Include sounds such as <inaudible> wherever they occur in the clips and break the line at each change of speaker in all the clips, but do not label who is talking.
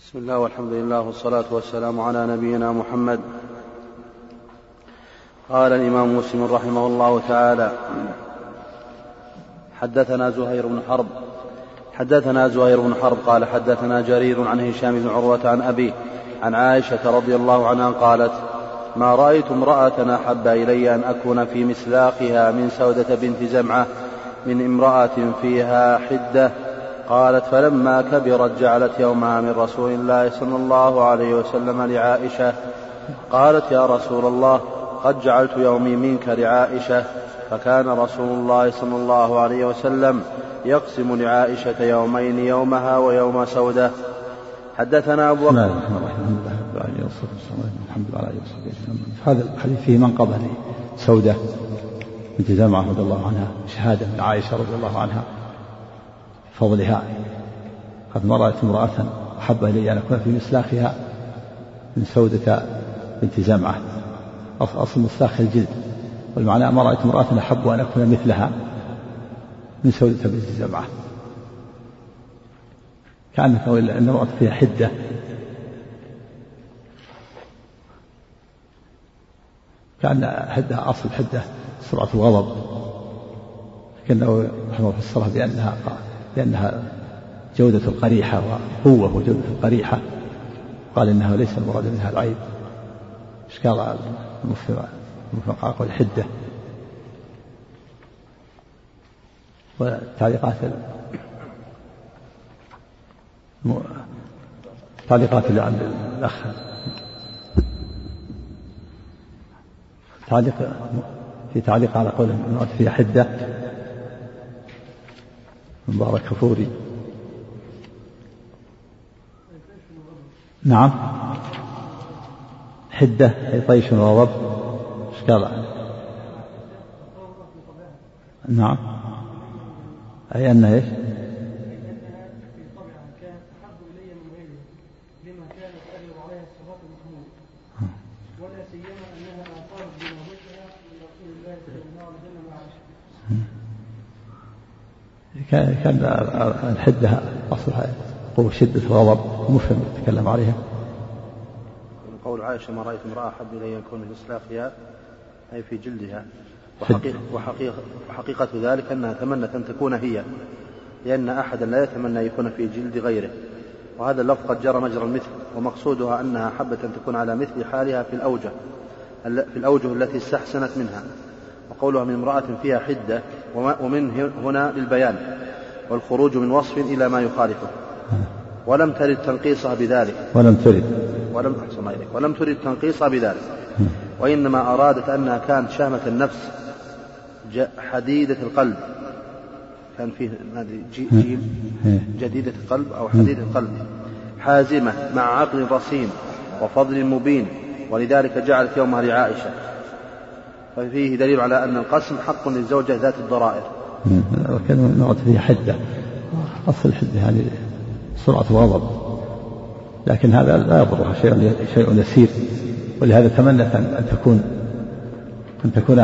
بسم الله والحمد لله والصلاة والسلام على نبينا محمد. قال الإمام مسلم رحمه الله تعالى حدثنا زهير بن حرب حدثنا زهير بن حرب قال حدثنا جرير عن هشام بن عروة عن أبيه عن عائشة رضي الله عنها قالت ما رأيت امرأة أحب إلي أن أكون في مسلاقها من سودة بنت زمعة من امرأة فيها حدة قالت فلما كبرت جعلت يومها من رسول الله صلى الله عليه وسلم لعائشة. قالت يا رسول الله قد جعلت يومي منك لعائشة. فكان رسول الله صلى الله عليه وسلم يقسم لعائشة يومين يومها ويوم سودة. حدثنا أبو
بكر. الحمد لله على هذا الحديث فيه منقبة سودة بنت زمعة رضي الله عنها شهادة من عائشة رضي الله عنها. فضلها. قد مرأت امرأة أحب إلي أن أكون في مسلاخها من سودة بنت زمعة. أصل مسلاخ الجلد. والمعنى ما رأيت امرأة أحب أن أكون مثلها من سودة بنت زمعة. كأنك أن امرأة فيها حدة. كأن حدة أصل حدة سرعة الغضب. لكنه رحمه الله فسرها بأنها لأنها جودة القريحة وقوة وجودة القريحة. قال إنها ليس المراد منها العيب. إيش قال المفرقة والحدة وتعليقات تعليقات اللي عند الأخ. تعليق في تعليق على قول المرأة فيها حدة. مبارك كفوري نعم. حدة أي طيش وغضب. إيش قال؟ نعم. أي أن إيش ولا سيما انها اثارت بنوبتها من رسول الله صلى الله عليه وسلم وعائشه كان كان الحدة أصلها قوة شدة الغضب مفهم يتكلم عليها.
قول عائشة ما رأيت امرأة أحب إلي يكون من إسلافها أي في جلدها. وحقيقة, وحقيقة, وحقيقة ذلك أنها تمنت أن تكون هي لأن أحدا لا يتمنى أن يكون في جلد غيره. وهذا اللفظ قد جرى مجرى المثل ومقصودها أنها حبت أن تكون على مثل حالها في الأوجه في الأوجه التي استحسنت منها. وقولها من امرأة فيها حدة ومن هنا للبيان. والخروج من وصف إلى ما يخالفه. ولم ترد تنقيصها بذلك.
ولم ترد.
ولم أحسن إليك. ولم ترد تنقيصها بذلك. وإنما أرادت أنها كانت شهمة النفس حديدة القلب. كان فيه جيم؟ جديدة القلب أو حديدة القلب. حازمة مع عقل رصين وفضل مبين. ولذلك جعلت يومها لعائشة. ففيه دليل على أن القسم حق للزوجة ذات الضرائر.
وكان نوعة فيه حدة. أصل الحدة يعني سرعة الغضب. لكن هذا لا يضرها شيء شيء يسير. ولهذا تمنت أن تكون أن تكون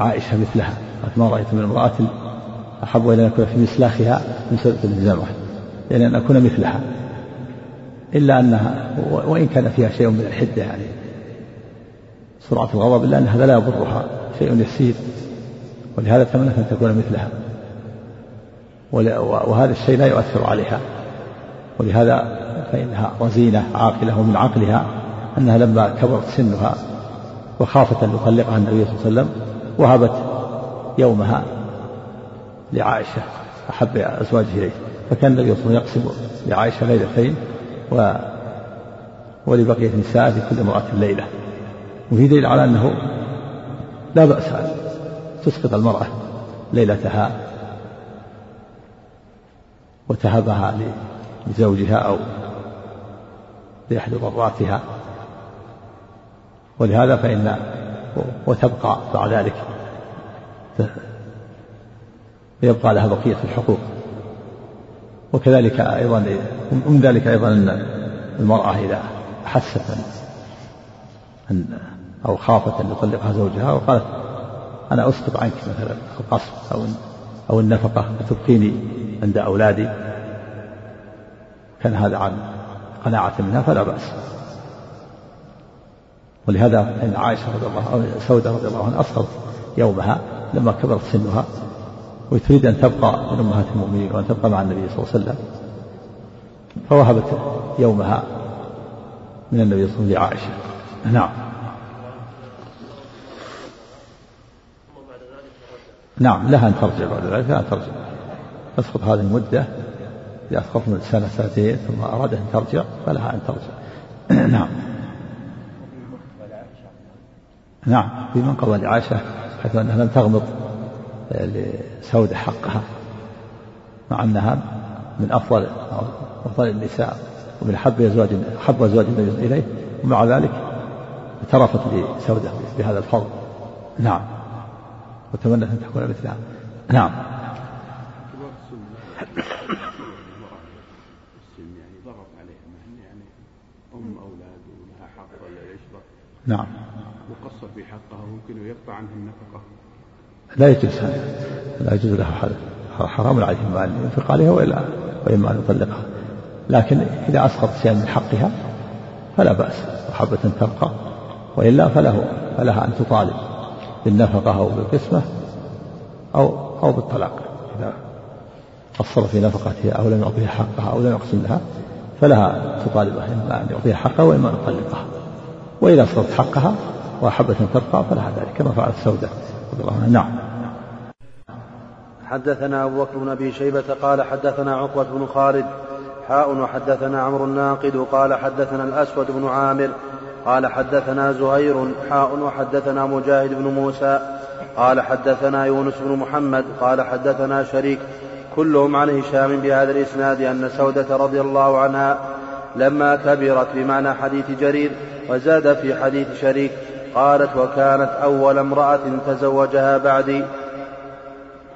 عائشة مثلها. ما رأيت من امرأة أحب إلى أن أكون في مسلاخها من سورة الجامعة يعني أن أكون مثلها. إلا أنها وإن كان فيها شيء من الحدة يعني سرعة الغضب إلا أن هذا لا يضرها. شيء يسير. ولهذا تمنت أن تكون مثلها. وهذا الشيء لا يؤثر عليها. ولهذا فإنها رزينة عاقلة ومن عقلها أنها لما كبرت سنها وخافت أن يطلقها النبي صلى الله عليه وسلم وهبت يومها لعائشة أحب أزواجه إليه. فكان النبي صلى الله عليه وسلم يقسم لعائشة ليلتين و ولبقية النساء في كل امرأة ليلة. وفي دليل على أنه لا بأس تسقط المرأة ليلتها وتهبها لزوجها أو لأحد ضراتها. ولهذا فإن وتبقى بعد ذلك يبقى لها بقية الحقوق. وكذلك أيضا من ذلك أيضا أن المرأة إذا أحست أن أو خافت أن يطلقها زوجها وقالت أنا أسقط عنك مثلا القصر أو أو النفقة فتبقيني عند أولادي؟ كان هذا عن قناعة منها فلا بأس. ولهذا إن عائشة رضي الله عنها سودة رضي الله عنها أسقطت يومها لما كبرت سنها وتريد أن تبقى من أمهات المؤمنين وأن تبقى مع النبي صلى الله عليه وسلم فوهبت يومها من النبي صلى الله عليه وسلم لعائشة. نعم. نعم لها أن ترجع بعد ذلك لها أن ترجع. تسقط هذه المدة اذا اسقط من سنة سنتين ثم ارادت أن ترجع فلها أن ترجع. <clears throat> نعم. نعم في من قضى لعائشة حيث أنها لم تغمض لسودة حقها مع أنها من أفضل أفضل النساء ومن أحب أزواج أحب أزواج النبي إليه ومع ذلك اعترفت لسودة بهذا الفضل. نعم. وتمنت أن تكون مثلها نعم. نعم.
يقصر في حقها ويمكن يقطع عنها النفقة
لا يجوز لا يجوز له حرام عليه إما أن ينفق عليها وإلا وإما أن يطلقها. لكن إذا أسقط شيئا من حقها فلا بأس. وحبة تبقى. وإلا فله فلها أن تطالب. بالنفقة أو بالقسمة أو أو بالطلاق. إذا قصر في نفقتها أو لم يعطيها حقها أو لم يقسم لها فلها تطالبه إما أن يعطيها حقها وإما أن يطلقها. وإذا أسقطت حقها وحبة تبقى فلها ذلك كما فعلت سودة رضي الله عنها نعم.
حدثنا أبو بكر بن أبي شيبة قال حدثنا عقبة بن خالد حاء وحدثنا عمرو الناقد قال حدثنا الأسود بن عامر قال حدثنا زهير حاء وحدثنا مجاهد بن موسى. قال حدثنا يونس بن محمد. قال حدثنا شريك. كلهم عن هشام بهذا الإسناد أن سودة رضي الله عنها لما كبرت بمعنى حديث جرير وزاد في حديث شريك. قالت وكانت أول امرأة تزوجها بعدي.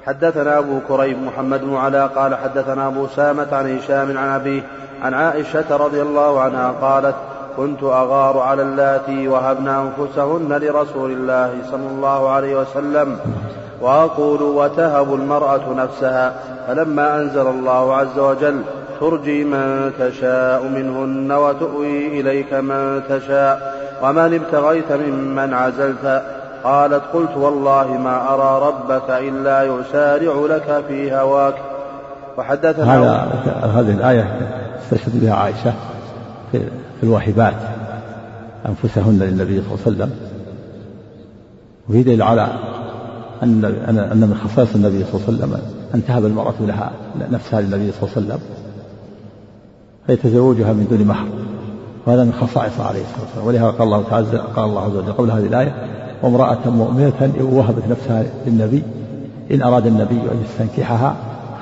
حدثنا أبو كريب محمد بن علاء. قال حدثنا أبو سامة عن هشام عن أبيه عن عائشة رضي الله عنها قالت كنت أغار على اللاتي وهبن أنفسهن لرسول الله صلى الله عليه وسلم وأقول وتهب المرأة نفسها فلما أنزل الله عز وجل ترجي من تشاء منهن وتؤوي إليك من تشاء ومن ابتغيت ممن عزلت؟ قالت قلت والله ما أرى ربك إلا يسارع لك في هواك.
وحدثنا هذا هذه الآية استشهد بها عائشة في, الواهبات أنفسهن للنبي صلى الله عليه وسلم. وفي دليل على أن أن من خصائص النبي صلى الله عليه وسلم أن تهب المرأة لها نفسها للنبي صلى الله عليه وسلم فيتزوجها من دون محر وهذا من خصائصه عليه الصلاة والسلام. ولهذا قال الله تعالى قال الله عز وجل قبل هذه الآية وامرأة مؤمنة إن وهبت نفسها للنبي إن أراد النبي أن يستنكحها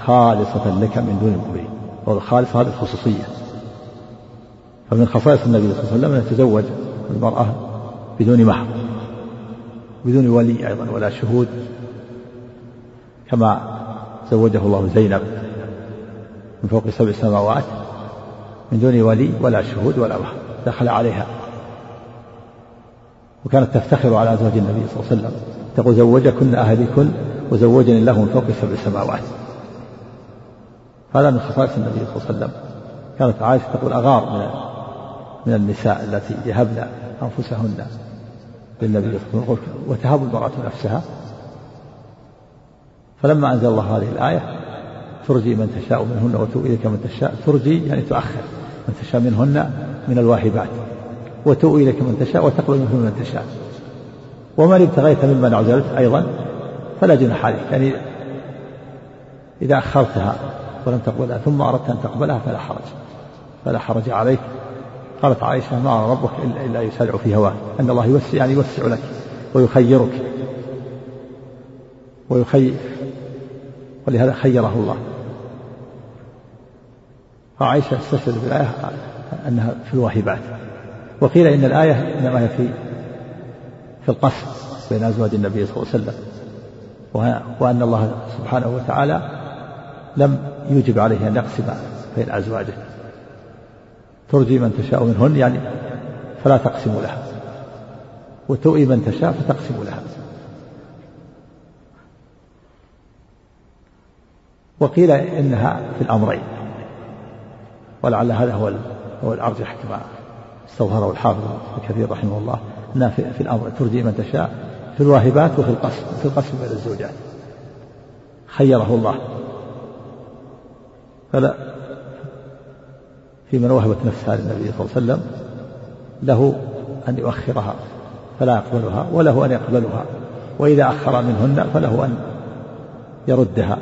خالصة لك من دون المؤمنين. والخالص هذه الخصوصية. فمن خصائص النبي صلى الله عليه وسلم أن يتزوج المرأة بدون محر بدون ولي أيضا ولا شهود كما زوجه الله زينب من فوق سبع سماوات من دون ولي ولا شهود ولا وهم دخل عليها. وكانت تفتخر على أزواج النبي صلى الله عليه وسلم تقول زوجكن أهلكن وزوجني الله من فوق سبع سماوات. هذا من خصائص النبي صلى الله عليه وسلم. كانت عائشة تقول أغار من من النساء التي يهبن أنفسهن للنبي صلى الله عليه وسلم وتهب المرأة نفسها. فلما أنزل الله هذه الآية ترجي من تشاء منهن وتؤوي إليك من تشاء. ترجي يعني تؤخر. من تشاء منهن من الواهبات. وتؤوي إليك من تشاء وتقبل منه من تشاء. ومن ابتغيت ممن عزلت أيضا فلا جناح عليك. يعني إذا أخرتها ولم تقبلها ثم أردت أن تقبلها فلا حرج. فلا حرج عليك. قالت عائشة ما أرى ربك إلا, إلا يسارع في هواك أن الله يوسع يعني يوسع لك ويخيرك. ويخير ولهذا خيره الله. فعائشة استشهد بالآية أنها في الواهبات. وقيل إن الآية إنما هي في في القصر بين أزواج النبي صلى الله عليه وسلم. وأن الله سبحانه وتعالى لم يوجب عليه أن يقسم بين أزواجه. ترجي من تشاء منهن يعني فلا تقسم لها. وتؤي من تشاء فتقسم لها. وقيل إنها في الأمرين. ولعل هذا هو هو الأرجح كما استظهره الحافظ كثير رحمه الله أنها في, في الأمر ترجي من تشاء في الواهبات وفي القسم في القسم بين الزوجات. خيره الله. فلا في من وهبت نفسها للنبي صلى الله عليه وسلم له أن يؤخرها فلا يقبلها وله أن يقبلها وإذا أخر منهن فله أن يردها.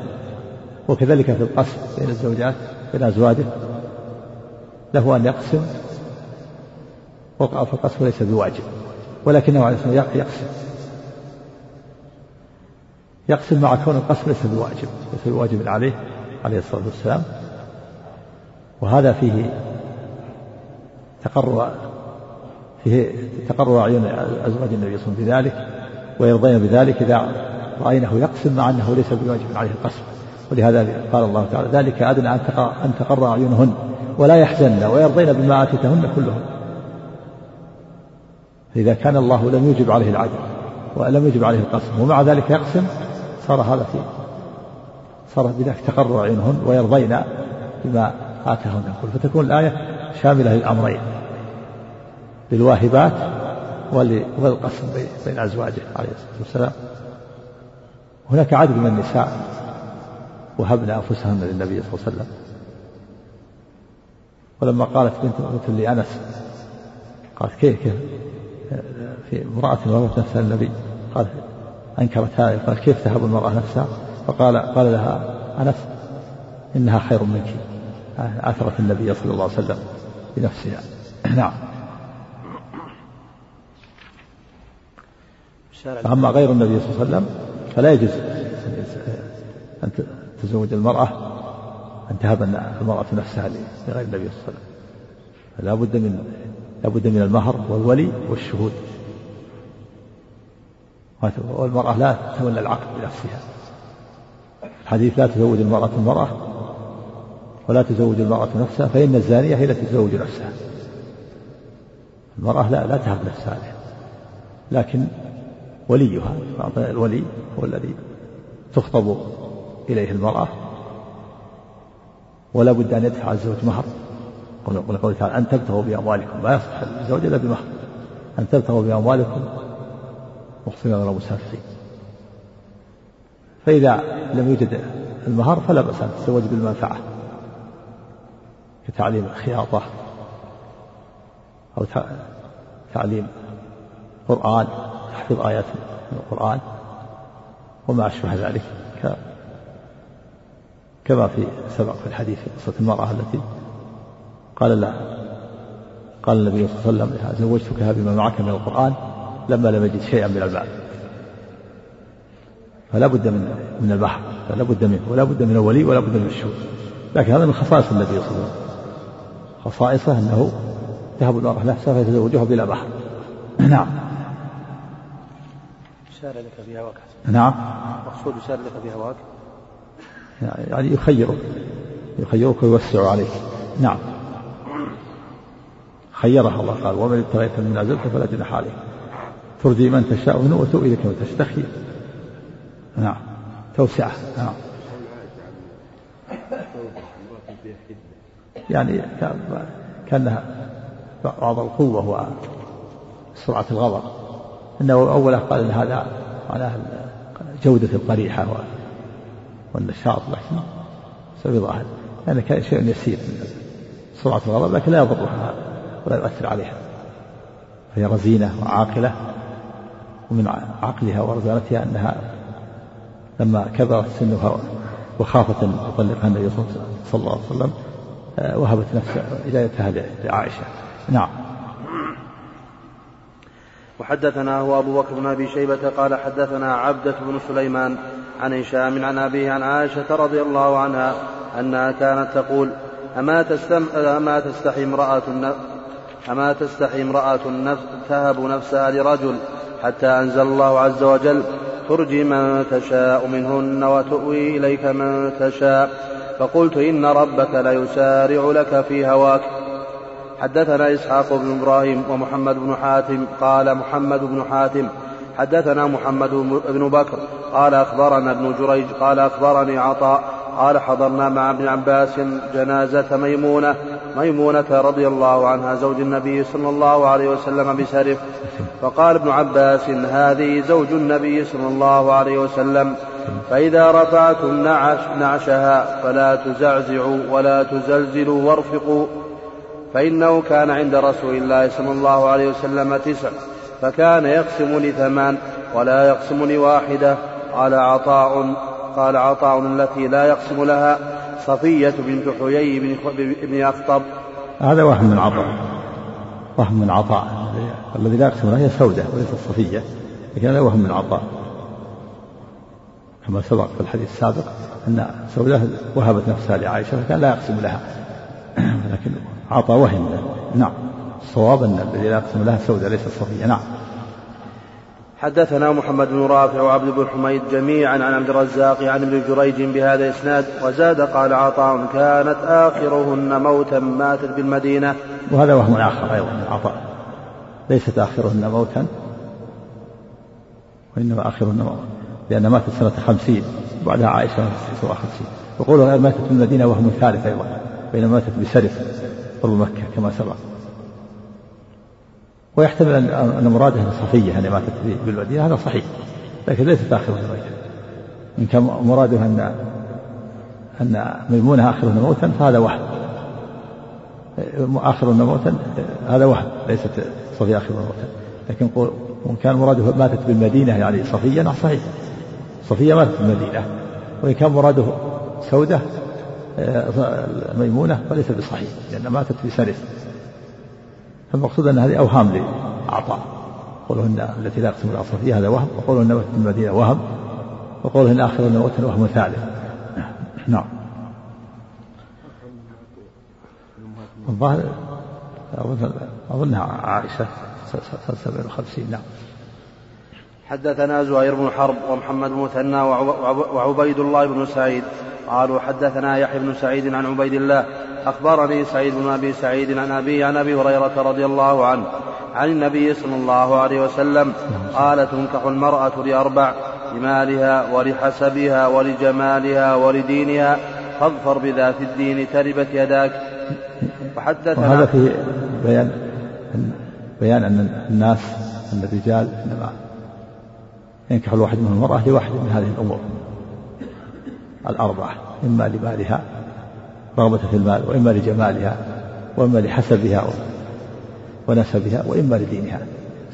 وكذلك في القسم بين الزوجات بين أزواجه له أن يقسم. وقع في القسم ليس بواجب ولكنه عليه الصلاة يقسم. يقسم مع كون القسم ليس بواجب ليس بواجب عليه عليه الصلاة والسلام. وهذا فيه تقرر فيه تقرر أعين أزواج النبي صلى الله عليه وسلم بذلك ويرضين بذلك إذا رأينه يقسم مع أنه ليس بواجب عليه القسم. ولهذا قال الله تعالى ذلك أدنى أن تقر أعينهن ولا يحزن ويرضين بما آتيتهن كلهن. فإذا كان الله لم يجب عليه العدل ولم يجب عليه القسم ومع ذلك يقسم صار هذا في صار بذلك تقر أعينهن ويرضين بما آتاهن كل فتكون الآية شاملة للأمرين. للواهبات وللقسم بين أزواجه عليه الصلاة والسلام. هناك عدد من النساء وهبن أنفسهن للنبي صلى الله عليه وسلم. ولما قالت بنت بنت لأنس قالت كيف كيف؟ في امرأة وهبت نفسها للنبي قال أنكرت هذا قال كيف تهب المرأة نفسها؟ فقال قال لها أنس إنها خير منك. أثرت النبي صلى الله عليه وسلم بنفسها. <clears throat> نعم. أما غير النبي صلى الله عليه وسلم فلا يجوز أن تزوج المرأة أن تهب المرأة نفسها لغير النبي صلى الله عليه وسلم. لا بد من لا بد من المهر والولي والشهود. والمرأة لا تولى العقد بنفسها. الحديث لا تزوج المرأة المرأة ولا تزوج المرأة نفسها فإن الزانية هي التي تزوج نفسها. المرأة لا لا تهب نفسها لكن وليها الولي هو الذي تخطب إليه المرأة. ولا بد أن يدفع الزوج مهر. قوله تعالى أن تبتغوا بأموالكم. ما يصح الزوج إلا بمهر. أن تبتغوا بأموالكم محصنين غير مسافرين. فإذا لم يوجد المهر فلا بأس أن تتزوج بالمنفعة. كتعليم الخياطة أو تعليم قرآن تحفظ آيات من القرآن وما أشبه ذلك كما في سبق في الحديث في قصة المرأة التي قال لا قال النبي صلى الله عليه وسلم زوجتكها بما معك من القرآن لما لم يجد شيئا من المال. فلا بد من من البحر فلا بد منه ولا بد من الولي ولا بد من الشهود. لكن هذا من خصائص النبي صلى الله عليه وسلم. خصائصه أنه تهب المرأة نفسها فيتزوجها بلا بحر. نعم.
شار لك في هواك
نعم.
مقصود شار لك في هواك
يعني يخيرك يخيرك ويوسع عليك. نعم. خيرها الله قال ومن ابتغيت من عزلت فلا جناح عليك. ترضي من تشاء منه وتؤوي لك من تشتخي نعم. توسعة. نعم. يعني كأنها بعض القوة وسرعة الغضب. إنه أولا قال إن هذا معناه جودة القريحة والنشاط لكن سبب ظاهر لأن كان شيء يسير سرعة الغضب لكن لا يضرها ولا يؤثر عليها. فهي رزينة وعاقلة ومن عقلها ورزانتها أنها لما كبرت سنها وخافت أن يطلقها النبي صلى الله عليه وسلم وهبت نفسها هدايتها لعائشة. نعم.
وحدثنا هو أبو بكر بن أبي شيبة قال حدثنا عبدة بن سليمان عن هشام عن أبيه عن عائشة رضي الله عنها أنها كانت تقول أما, تستم أما تستحي امرأة أما تستحي امرأة النفس تهب نفسها لرجل حتى أنزل الله عز وجل ترجي من تشاء منهن وتؤوي إليك من تشاء. فقلت إن ربك ليسارع لك في هواك. حدثنا إسحاق بن إبراهيم ومحمد بن حاتم قال محمد بن حاتم حدثنا محمد بن بكر قال أخبرنا ابن جريج قال أخبرني عطاء قال حضرنا مع ابن عباس جنازة ميمونة ميمونة رضي الله عنها زوج النبي صلى الله عليه وسلم بسرف. فقال ابن عباس هذه زوج النبي صلى الله عليه وسلم. فإذا رفعتم نعش نعشها فلا تزعزعوا ولا تزلزلوا وارفقوا فإنه كان عند رسول الله صلى الله عليه وسلم تسع فكان يقسم لثمان ولا يقسم لواحدة قال عطاء قال عطاء التي لا يقسم لها صفية بنت حيي بن, أخطب.
هذا وهم من عطاء. وهم من عطاء. الذي لا يقسم لها هي سودة وليست صفية لكن هذا وهم من عطاء. كما سبق في الحديث السابق أن سودة وهبت نفسها لعائشة فكان لا يقسم لها. لكن عطاء وهم نعم. الصواب أن الذي لا يقسم لها سودة ليست صفية. نعم.
حدثنا محمد بن رافع وعبد بن حميد جميعا عن عبد الرزاق عن ابن جريج بهذا الإسناد وزاد قال عطاء كانت آخرهن موتا ماتت بالمدينة.
وهذا وهم آخر أيضا عطاء. ليست آخرهن موتا وإنما آخرهن موتا. لأن ماتت سنه خمسين وبعدها عائشة سنه خمسين. وقولها ماتت بالمدينة وهم ثالث أيضا بينما ماتت بسرف قرب مكة كما سبق. ويحتمل أن مراده صفية يعني ماتت بالمدينة هذا صحيح لكن ليست آخر الموت. إن كان مراده أن أن ميمونة آخر موتا فهذا وهم. آخر موتا هذا وهم ليست صفية آخر موتا. لكن وإن كان مراده ماتت بالمدينة يعني صفية صحيح. صفية ماتت بالمدينة وإن كان مراده سودة ميمونة فليس بصحيح لأن ماتت في سرف فالمقصود أن هذه أوهام لعطاء قولهن التي لا يقسم الأصل هذا وهم وقولهن في المدينة وهم وقولهن آخرهن وتر وهم ثالث. نعم. الظاهر أظن أظنها عائشة سبع وخمسين نعم.
حدثنا زهير بن حرب ومحمد بن مثنى وعبيد الله بن سعيد. قالوا حدثنا يحيى بن سعيد عن عبيد الله. أخبرني سعيد بن أبي سعيد عن أبي عن أبي هريرة رضي الله عنه. عن النبي صلى الله عليه وسلم قال تنكح المرأة لأربع لمالها ولحسبها ولجمالها ولدينها فاظفر بذات الدين تربت يداك.
وحدثنا وهذا في بيان بيان أن الناس الرجال إنما ينكح الواحد منهم المرأة لواحد من هذه الأمور. الأربعة إما لمالها رغبة في المال وإما لجمالها وإما لحسبها ونسبها وإما لدينها.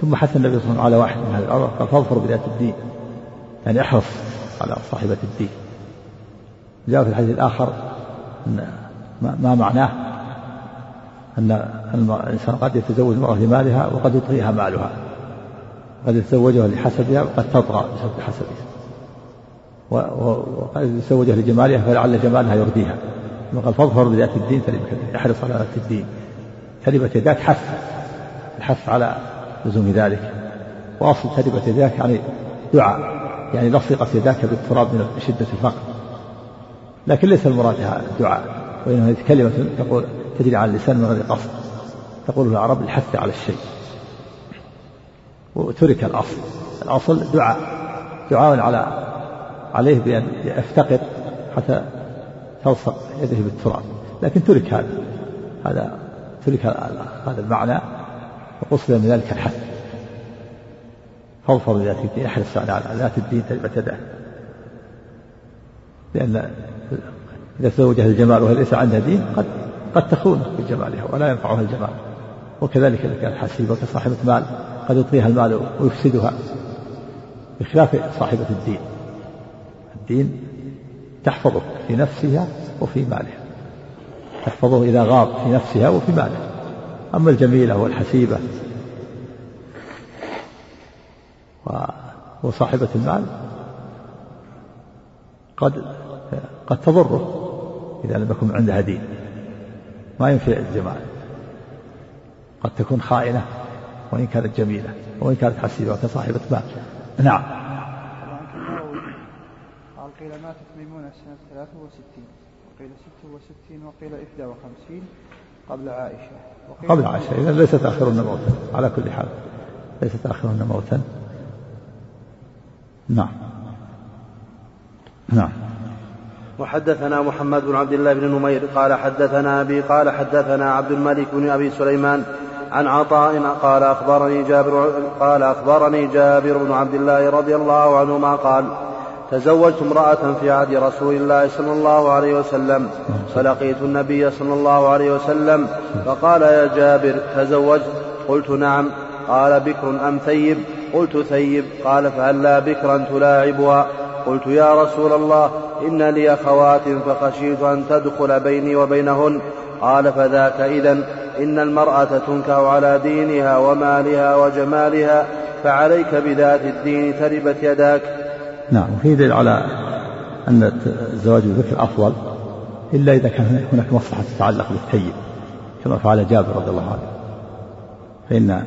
ثم حث النبي صلى الله عليه وسلم على واحد من هذه الأربعة قال فاظفر بذات الدين. يعني احرص على صاحبة الدين. جاء في الحديث الآخر أن ما معناه أن الإنسان قد يتزوج المرأة لمالها وقد يطغيها مالها. قد يتزوجها لحسبها وقد تطغى بسبب حسبها. وقد يتزوجها لجمالها فلعل جمالها يرضيها. وقال فاظفر بذات الدين تلبك احرص على ذات الدين. تربت يداك حث. الحث على لزوم ذلك. وأصل تربت يداك يعني دعاء. يعني لصقت يداك بالتراب من شده الفقر. لكن ليس المراد الدعاء. وإنما هذه كلمة تقول تجري على اللسان من غير قصد. تقول العرب الحث على الشيء. وترك الأصل. الأصل دعاء. دعاء على عليه بأن يفتقر حتى تلصق يده بالتراب. لكن ترك هذا. هذا ترك هذا المعنى وقصد من ذلك الحث فاظفر بذات الدين أحرص على ذات الدين تلبت يده لأن إذا تزوجها الجمال وهي ليس عندها دين قد قد تخونه بجمالها ولا ينفعها الجمال. وكذلك كانت حسيبة كصاحبة مال قد يطغيها المال ويفسدها. بخلاف صاحبة الدين. الدين تحفظه في نفسها وفي مالها. تحفظه إذا غاب في نفسها وفي مالها. أما الجميلة والحسيبة. وصاحبة المال قد قد تضره إذا لم يكن عندها دين. ما ينفع الجمال. قد تكون خائنة وإن كانت جميلة وإن كانت حسيبة كصاحبة مال نعم.
قيل ماتت ميمونة سنة 63 وقيل 66 وقيل 51 قبل عائشة.
قبل عائشة. إذا ليست آخرهن موتا. على كل حال. ليست آخرهن موتا. نعم. نعم.
وحدثنا محمد بن عبد الله بن نمير قال حدثنا أبي قال حدثنا عبد الملك بن أبي سليمان عن عطاء قال أخبرني جابر قال أخبرني جابر بن عبد الله رضي الله عنهما قال تزوجت امرأة في عهد رسول الله صلى الله عليه وسلم فلقيت النبي صلى الله عليه وسلم فقال يا جابر تزوجت؟ قلت نعم. قال بكر أم ثيب؟ قلت ثيب. قال فهلا بكرا تلاعبها؟ قلت يا رسول الله إن لي أخوات فخشيت أن تدخل بيني وبينهن. قال فذاك إذا إن المرأة تنكه على دينها ومالها وجمالها فعليك بذات الدين تربت يداك.
نعم وفي دليل على أن الزواج بالذكر أفضل إلا إذا كان هناك مصلحة تتعلق بالثيب كما فعل جابر رضي الله عنه. فإن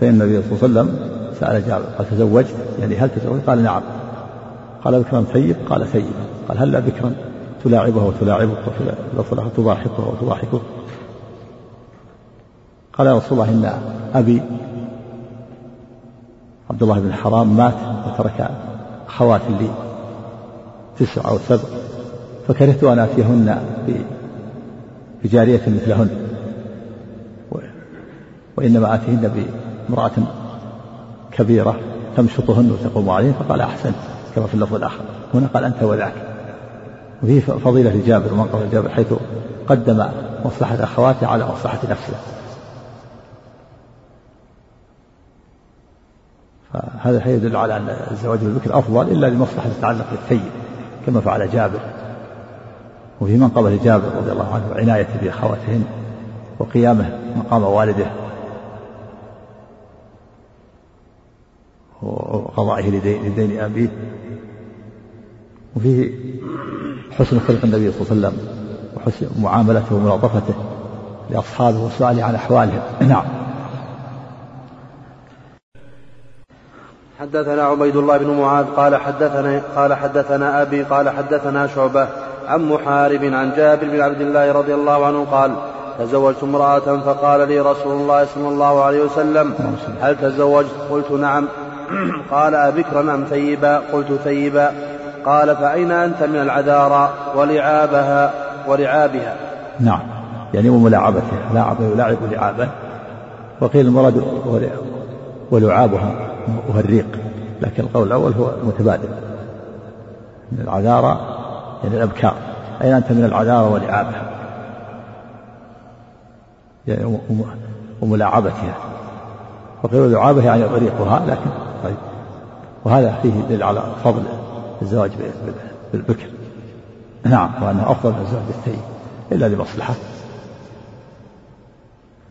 فإن النبي صلى الله عليه وسلم سأل جابر قال تزوجت؟ يعني هل تزوجت؟ قال نعم. قال بكرا ثيب قال ثيب قال هلا بكرا؟ تلاعبها وتلاعبك وتضاحكها وتضاحكك قال يا رسول الله إن أبي عبد الله بن حرام مات وترك أخوات لي تسع أو سبع فكرهت أن آتيهن بجارية مثلهن. وإنما آتيهن بامرأة كبيرة تمشطهن وتقوم عليهن فقال أحسن كما في اللفظ الآخر. هنا قال أنت وذاك. وفيه فضيلة لجابر ومنقبة لجابر حيث قدم مصلحة أخواته على مصلحة نفسه. فهذا الحديث يدل على أن الزواج بالبكر أفضل إلا لمصلحة تتعلق بالثيب كما فعل جابر. وفي منقبة لجابر رضي الله عنه وعنايته بأخواتهن وقيامه مقام والده وقضائه لدين أبيه. وفيه حسن خلق النبي صلى الله عليه وسلم وحسن معاملته وملاطفته لأصحابه وسؤاله عن أحوالهم. <clears throat> نعم.
حدثنا عبيد الله بن معاذ قال حدثنا قال حدثنا أبي قال حدثنا شعبة عن محارب عن جابر بن عبد الله رضي الله عنه قال تزوجت امرأة فقال لي رسول الله صلى الله عليه وسلم هل تزوجت؟ قلت نعم. <clears throat> قال أبكرا أم ثيبا؟ قلت ثيبا. قال فأين أنت من العذارى ولعابها؟ ولعابها.
نعم. يعني وملاعبتها لاعب يلاعب لعابا وقيل المراد ولعابها وهو الريق لكن القول الأول هو متبادل. من العذارى يعني الأبكار. أين أنت من العذارى ولعابها يعني وملاعبتها وقيل لعابها يعني ريقها لكن طيب. وهذا فيه دليل على فضل الزواج بالبكر. نعم وأنه أفضل من الزواج بالثيب إلا لمصلحة.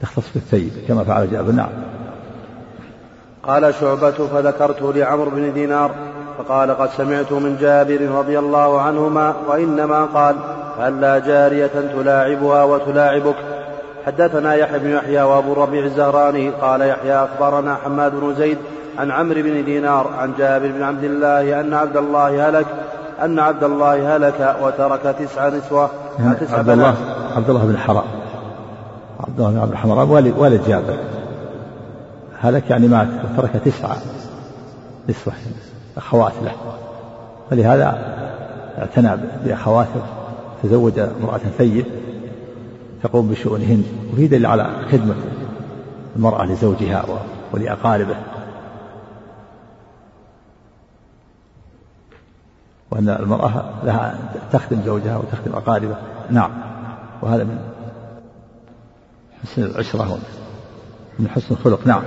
تختص بالثيب كما فعل جابر. نعم.
قال شعبة فذكرت لعمرو بن دينار فقال قد سمعت من جابر رضي الله عنهما وإنما قال هلا جارية تلاعبها وتلاعبك؟ حدثنا يحيى بن يحيى وأبو الربيع الزهراني قال يحيى أخبرنا حماد بن زيد عن عمرو بن دينار عن جابر بن عبد الله أن عبد الله هلك أن عبد الله هلك وترك تسع نسوة
يعني تسع عبد الله عبد الله بن حرام عبد الله بن عبد الحرام والد والد جابر. هلك يعني مات وترك تسعة نسوة أخوات له. فلهذا اعتنى بأخواته تزوج امرأة ثيب تقوم بشؤونهن وفي دليل على خدمة المرأة لزوجها ولأقاربه. وأن المرأة لها تخدم زوجها وتخدم أقاربه. نعم. وهذا من حسن العشرة من حسن الخلق. نعم.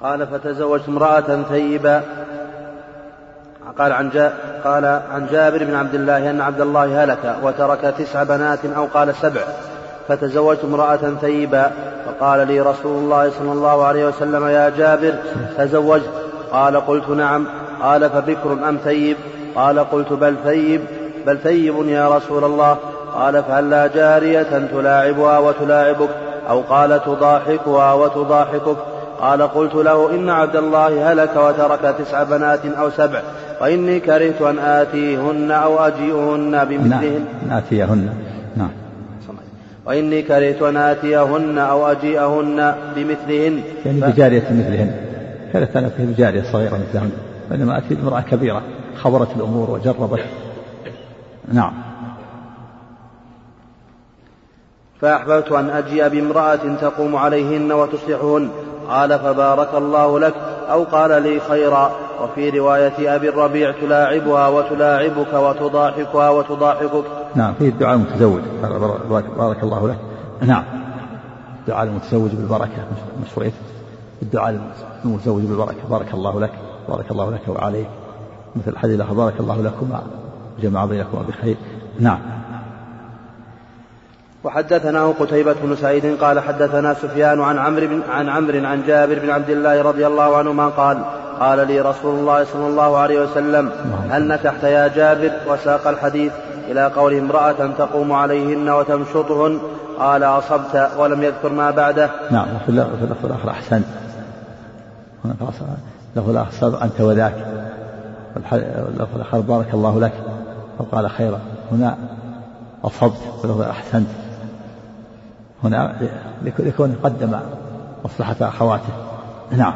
قال فتزوجت امرأة ثيبا قال عن قال عن جابر بن عبد الله أن عبد الله هلك وترك تسع بنات أو قال سبع. فتزوجت امرأة ثيبا فقال لي رسول الله صلى الله عليه وسلم يا جابر تزوجت. قال قلت نعم. قال فبكر أم ثيب؟ قال قلت بل ثيب. بل ثيب يا رسول الله. قال فهلا جارية تلاعبها وتلاعبك؟ أو قال تضاحكها وتضاحكك. قال قلت له إن عبد الله هلك وترك تسع بنات أو سبع وإني كرهت أن آتيهن أو أجيئهن بمثلهن.
نعم آتيهن. نعم.
وإني كرهت أن آتيهن أو أجيئهن بمثلهن.
يعني. بجارية مثلهن. كرهت أن آتيه بجارية صغيرة مثلهن وإنما آتي بامرأة كبيرة. خبرت الأمور وجربت. نعم.
فأحببت أن أجيء بامرأة تقوم عليهن وتصلحهن. قال فبارك الله لك أو قال لي خيرا. وفي رواية أبي الربيع تلاعبها وتلاعبك وتضاحكها وتضاحكك.
نعم فيه الدعاء المتزوج. بارك الله لك. نعم. الدعاء المتزوج بالبركة. مشروعية. الدعاء المتزوج بالبركة. بارك الله لك. بارك الله لك وعليك. مثل الحديث بارك الله لكما جمع بينكما بخير نعم.
وحدثناه قتيبة بن سعيد قال حدثنا سفيان عن عمرو بن عن عمرو عن جابر بن عبد الله رضي الله عنهما قال قال لي رسول الله صلى الله عليه وسلم هل نكحت يا جابر؟ وساق الحديث إلى قول امرأة تقوم عليهن وتمشطهن قال أصبت ولم يذكر ما بعده.
نعم وفي اللفظ الآخر أحسنت اللفظ الآخر أنت وذاك. واللفظ الآخر بارك الله لك. وقال خيرا. هنا أصبت. واللفظ أحسنت. هنا لكون قدم مصلحة أخواته. نعم.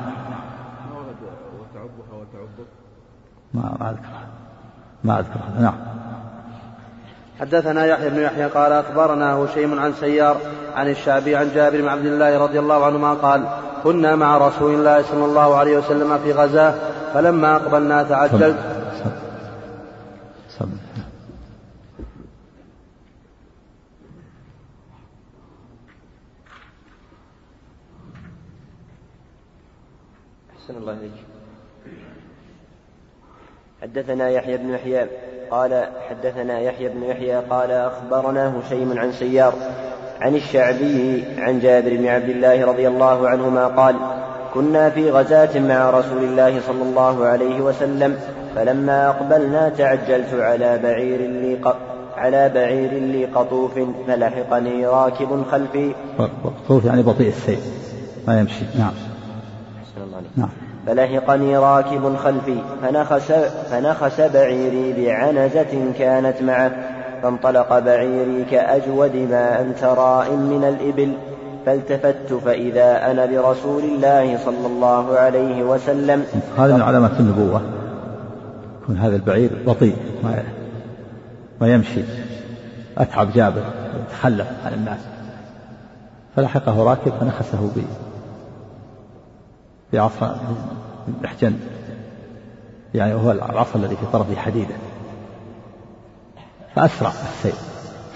ما
ما أذكر. ما أذكر. نعم.
حدثنا يحيى بن يحيى قال أخبرنا هشيم عن سيار عن الشعبي عن جابر بن عبد الله رضي الله عنهما قال كنا مع رسول الله صلى الله عليه وسلم في غزاة فلما أقبلنا تعجلت
الله إليك حدثنا يحيى بن يحيى قال حدثنا يحيى بن يحيى قال أخبرنا هشيم عن سيار عن الشعبي عن جابر بن عبد الله رضي الله عنهما قال كنا في غزاة مع رسول الله صلى الله عليه وسلم فلما أقبلنا تعجلت على بعير لي. على بعير لي قطوف فلحقني راكب خلفي
قطوف يعني بطيء السير ما يمشي نعم
الله.
نعم
فلحقني راكب خلفي فنخس, فنخس بعيري بعنزة كانت معه فانطلق بعيري كأجود ما أنت راء من الإبل فالتفت فإذا أنا برسول الله صلى الله عليه وسلم.
هذا من علامات النبوة. يكون هذا البعير بطيء ما ما يمشي. أتعب جابر يتخلف عن الناس. فلحقه راكب فنخسه بعصا محجن يعني هو العصا الذي في طرفه حديدة. فأسرع السير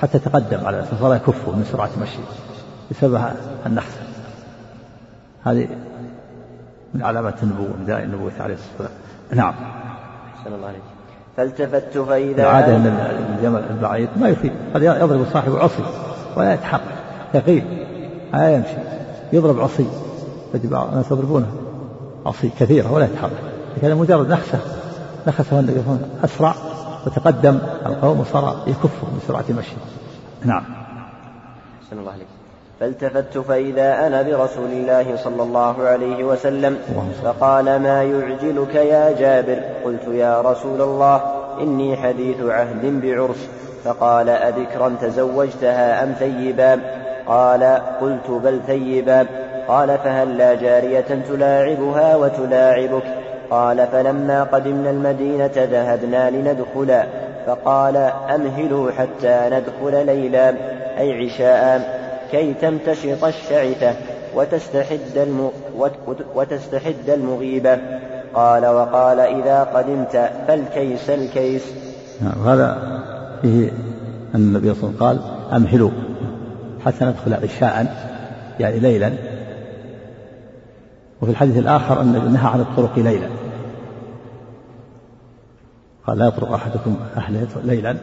حتى تقدم على فصار يكفه من سرعة مشيه بسبب النخسة هذه من علامات النبوة من دلائل النبوة عليه الصلاة والسلام. نعم.
أحسن الله عليك. فالتفت فإذا
العادة أن الجمل البعير ما يفيد. قد يضرب صاحبه عصي ولا يتحرك ثقيل لا يمشي. يضرب عصي. تجد الناس يضربونه عصي كثيرة ولا يتحرك. لكن مجرد نخسة نخسه النبي أسرع وتقدم القوم وصار يكفه من سرعة مشيه نعم.
أحسن الله عليك. فالتفت فإذا أنا برسول الله صلى الله عليه وسلم. فقال ما يعجلك يا جابر؟ قلت يا رسول الله إني حديث عهد بعرس. فقال أذكرا تزوجتها أم ثيبا؟ قال قلت بل ثيبا. قال فهل لا جارية تلاعبها وتلاعبك؟ قال فلما قدمنا المدينة ذهبنا لندخلا فقال أمهلوا حتى ندخل ليلا أي عشاء كي تمتشط الشعثة وتستحد, وتستحد المغيبة. قال وقال إذا قدمت فالكيس الكيس.
نعم هذا فيه أن النبي صلى الله عليه وسلم قال أمهلوا حتى ندخل عشاء يعني ليلا. وفي الحديث الآخر أن نهى عن الطرق ليلا. قال لا يطرق أحدكم أهله ليلا.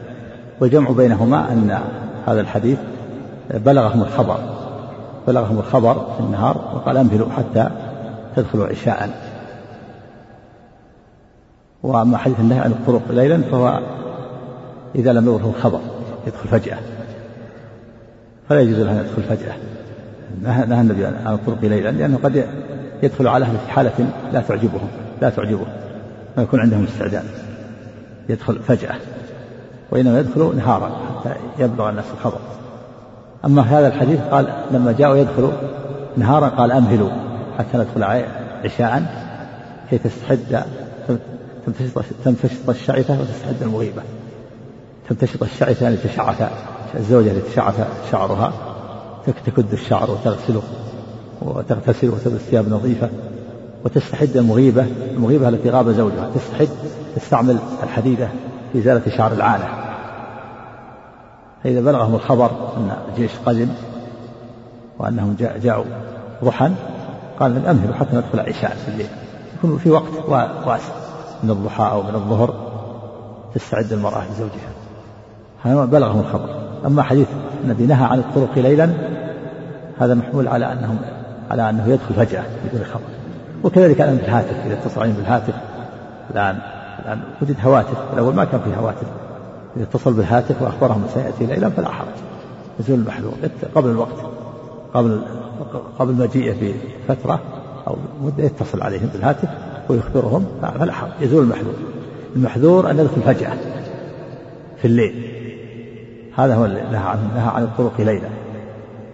والجمع بينهما أن هذا الحديث بلغهم الخبر بلغهم الخبر في النهار وقال أمهلوا حتى تدخلوا عشاء. وأما حديث النهي عن الطرق ليلا فهو إذا لم يظهر الخبر يدخل فجأة. فلا يجوز له أن يدخل فجأة. نهى النبي عن الطرق ليلا لأنه قد يدخل على أهل في حالة لا تعجبهم لا تعجبه ما يكون عندهم استعداد. يدخل فجأة. وإنما يدخل نهارا حتى يبلغ الناس الخبر. أما هذا الحديث قال لما جاءوا يدخلوا نهارا قال أمهلوا حتى ندخل عشاء كي تستحد تمتشط الشعثة وتستعد المغيبة. تمتشط الشعثة يعني تشعث الزوجة التي تشعث شعرها تكد الشعر وتغسله. وتغتسل وتلبس ثياب نظيفة وتستحد المغيبة المغيبة التي غاب زوجها تستحد تستعمل الحديدة في إزالة شعر العانة فإذا بلغهم الخبر أن الجيش قدم وأنهم جاءوا ضحى قال لن أمهلوا حتى ندخل عشاء في الليل. يكون في وقت واسع من الضحى أو من الظهر تستعد المرأة لزوجها. هذا بلغهم الخبر. أما حديث النبي نهى عن الطرق ليلا هذا محمول على أنهم على أنه يدخل فجأة بدون خبر. وكذلك الآن بالهاتف إذا اتصل عليهم بالهاتف. الآن الآن وجد هواتف. الأول ما كان في هواتف. إذا اتصل بالهاتف وأخبرهم سيأتي ليلا فلا حرج يزول المحذور. قبل الوقت. قبل قبل مجيئه بفترة أو مدة يتصل عليهم بالهاتف ويخبرهم فلا حرج يزول المحذور. المحذور أن يدخل فجأة في الليل. هذا هو نهى عن نهى عن الطرق ليلا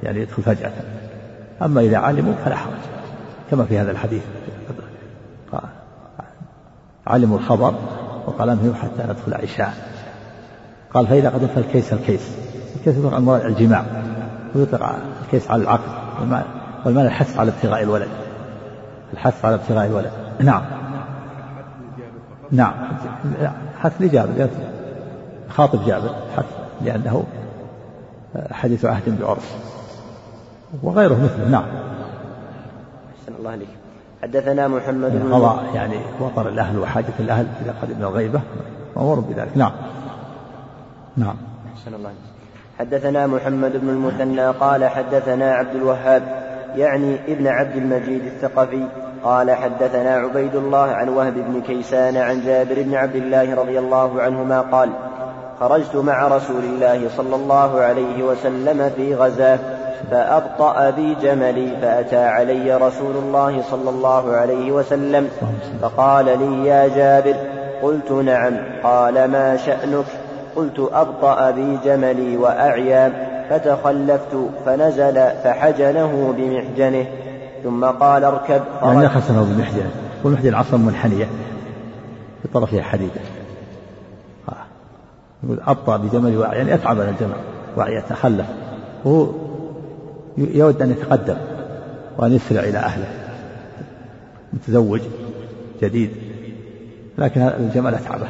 يعني يدخل فجأة. أما إذا علموا فلا حرج كما في هذا الحديث. علموا الخبر وقال أنه حتى ندخل عشاء. قال فإذا قد فالكيس الكيس الكيس يطلق على الجماع ويطلق الكيس على العقل والمعنى الحث على ابتغاء الولد. الحث على ابتغاء الولد. نعم. نعم. حث لجابر خاطب جابر حث لأنه حديث عهد بعرس وغيره مثله. نعم.
أحسن الله عليك حدثنا محمد بن
قضاء يعني وطر الأهل وحاجة الأهل إذا قدم الغيبة مأمور بذلك. نعم. نعم.
أحسن الله عليك حدثنا محمد بن المثنى قال حدثنا عبد الوهاب يعني ابن عبد المجيد الثقفي قال حدثنا عبيد الله عن وهب بن كيسان عن جابر بن عبد الله رضي الله عنهما قال خرجت مع رسول الله صلى الله عليه وسلم في غزاة. فأبطأ بي جملي فأتى علي رسول الله صلى الله عليه وسلم فقال لي يا جابر قلت نعم قال ما شأنك؟ قلت أبطأ بي جملي وأعيا فتخلفت فنزل فحجنه بمحجنه ثم قال اركب
يعني نخسه بمحجنه والمحجن عصا منحنية في طرفها حديدة يقول أبطأ بجملي وأعيا. يعني أتعب على الجمل وأعيا تخلف. وهو يود أن يتقدم وأن يسرع إلى أهله. متزوج جديد لكن الجمل أتعبه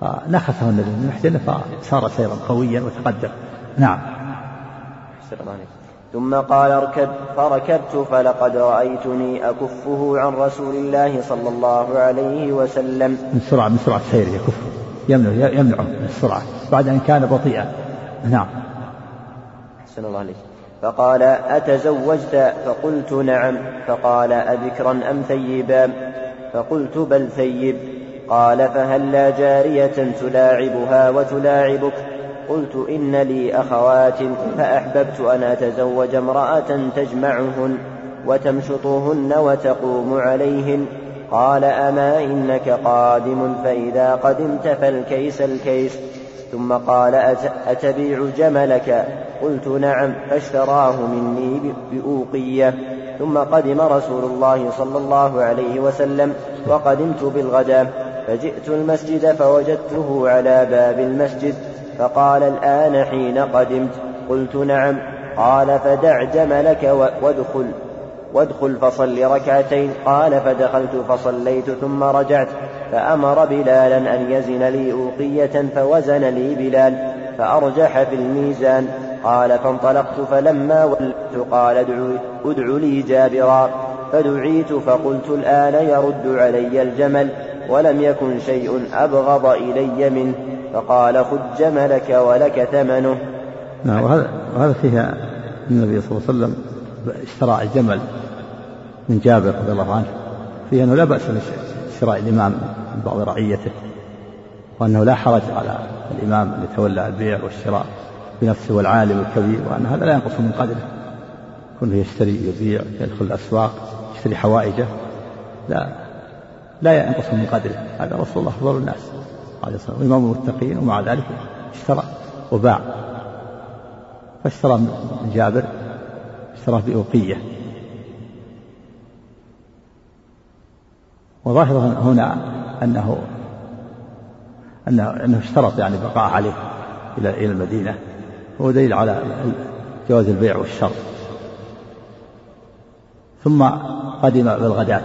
فنخسه النبي من محجنه فصار سيرا قويا وتقدم. نعم.
ثم قال اركب فركبت فلقد رأيتني أكفه عن رسول الله صلى الله عليه وسلم.
من سرعة من سرعة سيره يكفه. يمنعه يمنعه من السرعة بعد أن كان بطيئا. نعم.
أحسن الله عليك. فقال أتزوجت؟ فقلت نعم. فقال أذكرا أم ثيبا؟ فقلت بل ثيب. قال فهل لا جارية تلاعبها وتلاعبك؟ قلت إن لي أخوات فأحببت أن أتزوج امرأة تجمعهن وتمشطهن وتقوم عليهن. قال أما إنك قادم فإذا قدمت فالكيس الكيس. ثم قال أتبيع جملك؟ قلت نعم فاشتراه مني بأوقية. ثم قدم رسول الله صلى الله عليه وسلم وقدمت بالغداء فجئت المسجد فوجدته على باب المسجد فقال الآن حين قدمت قلت نعم. قال فدع جملك وادخل. وادخل فصل ركعتين. قال فدخلت فصليت ثم رجعت. فأمر بلالا أن يزن لي أوقية فوزن لي بلال فأرجح في الميزان. قال فانطلقت فلما ولدت قال ادعو, ادعو لي جابرا. فدعيت فقلت الآن يرد علي الجمل ولم يكن شيء أبغض إلي منه. فقال خذ جملك ولك ثمنه.
نعم وهذا وهذا فيها النبي صلى الله عليه وسلم اشترى الجمل من جابر رضي الله عنه. فيه أنه لا بأس بشراء الإمام من بعض رعيته وأنه لا حرج على الإمام أن يتولى البيع والشراء. بنفسه والعالم الكبير وأن هذا لا ينقص من قدره. كونه يشتري يبيع يدخل الأسواق يشتري حوائجه. لا لا ينقص من قدره. هذا رسول الله أفضل الناس. عليه الصلاة والسلام إمام المتقين. ومع ذلك اشترى وباع. فاشترى من جابر اشتراه بأوقية. وظاهر هنا أنه, أنه اشترط يعني بقاء عليه إلى إلى المدينة. هو دليل على جواز البيع والشر ثم قدم بالغداة.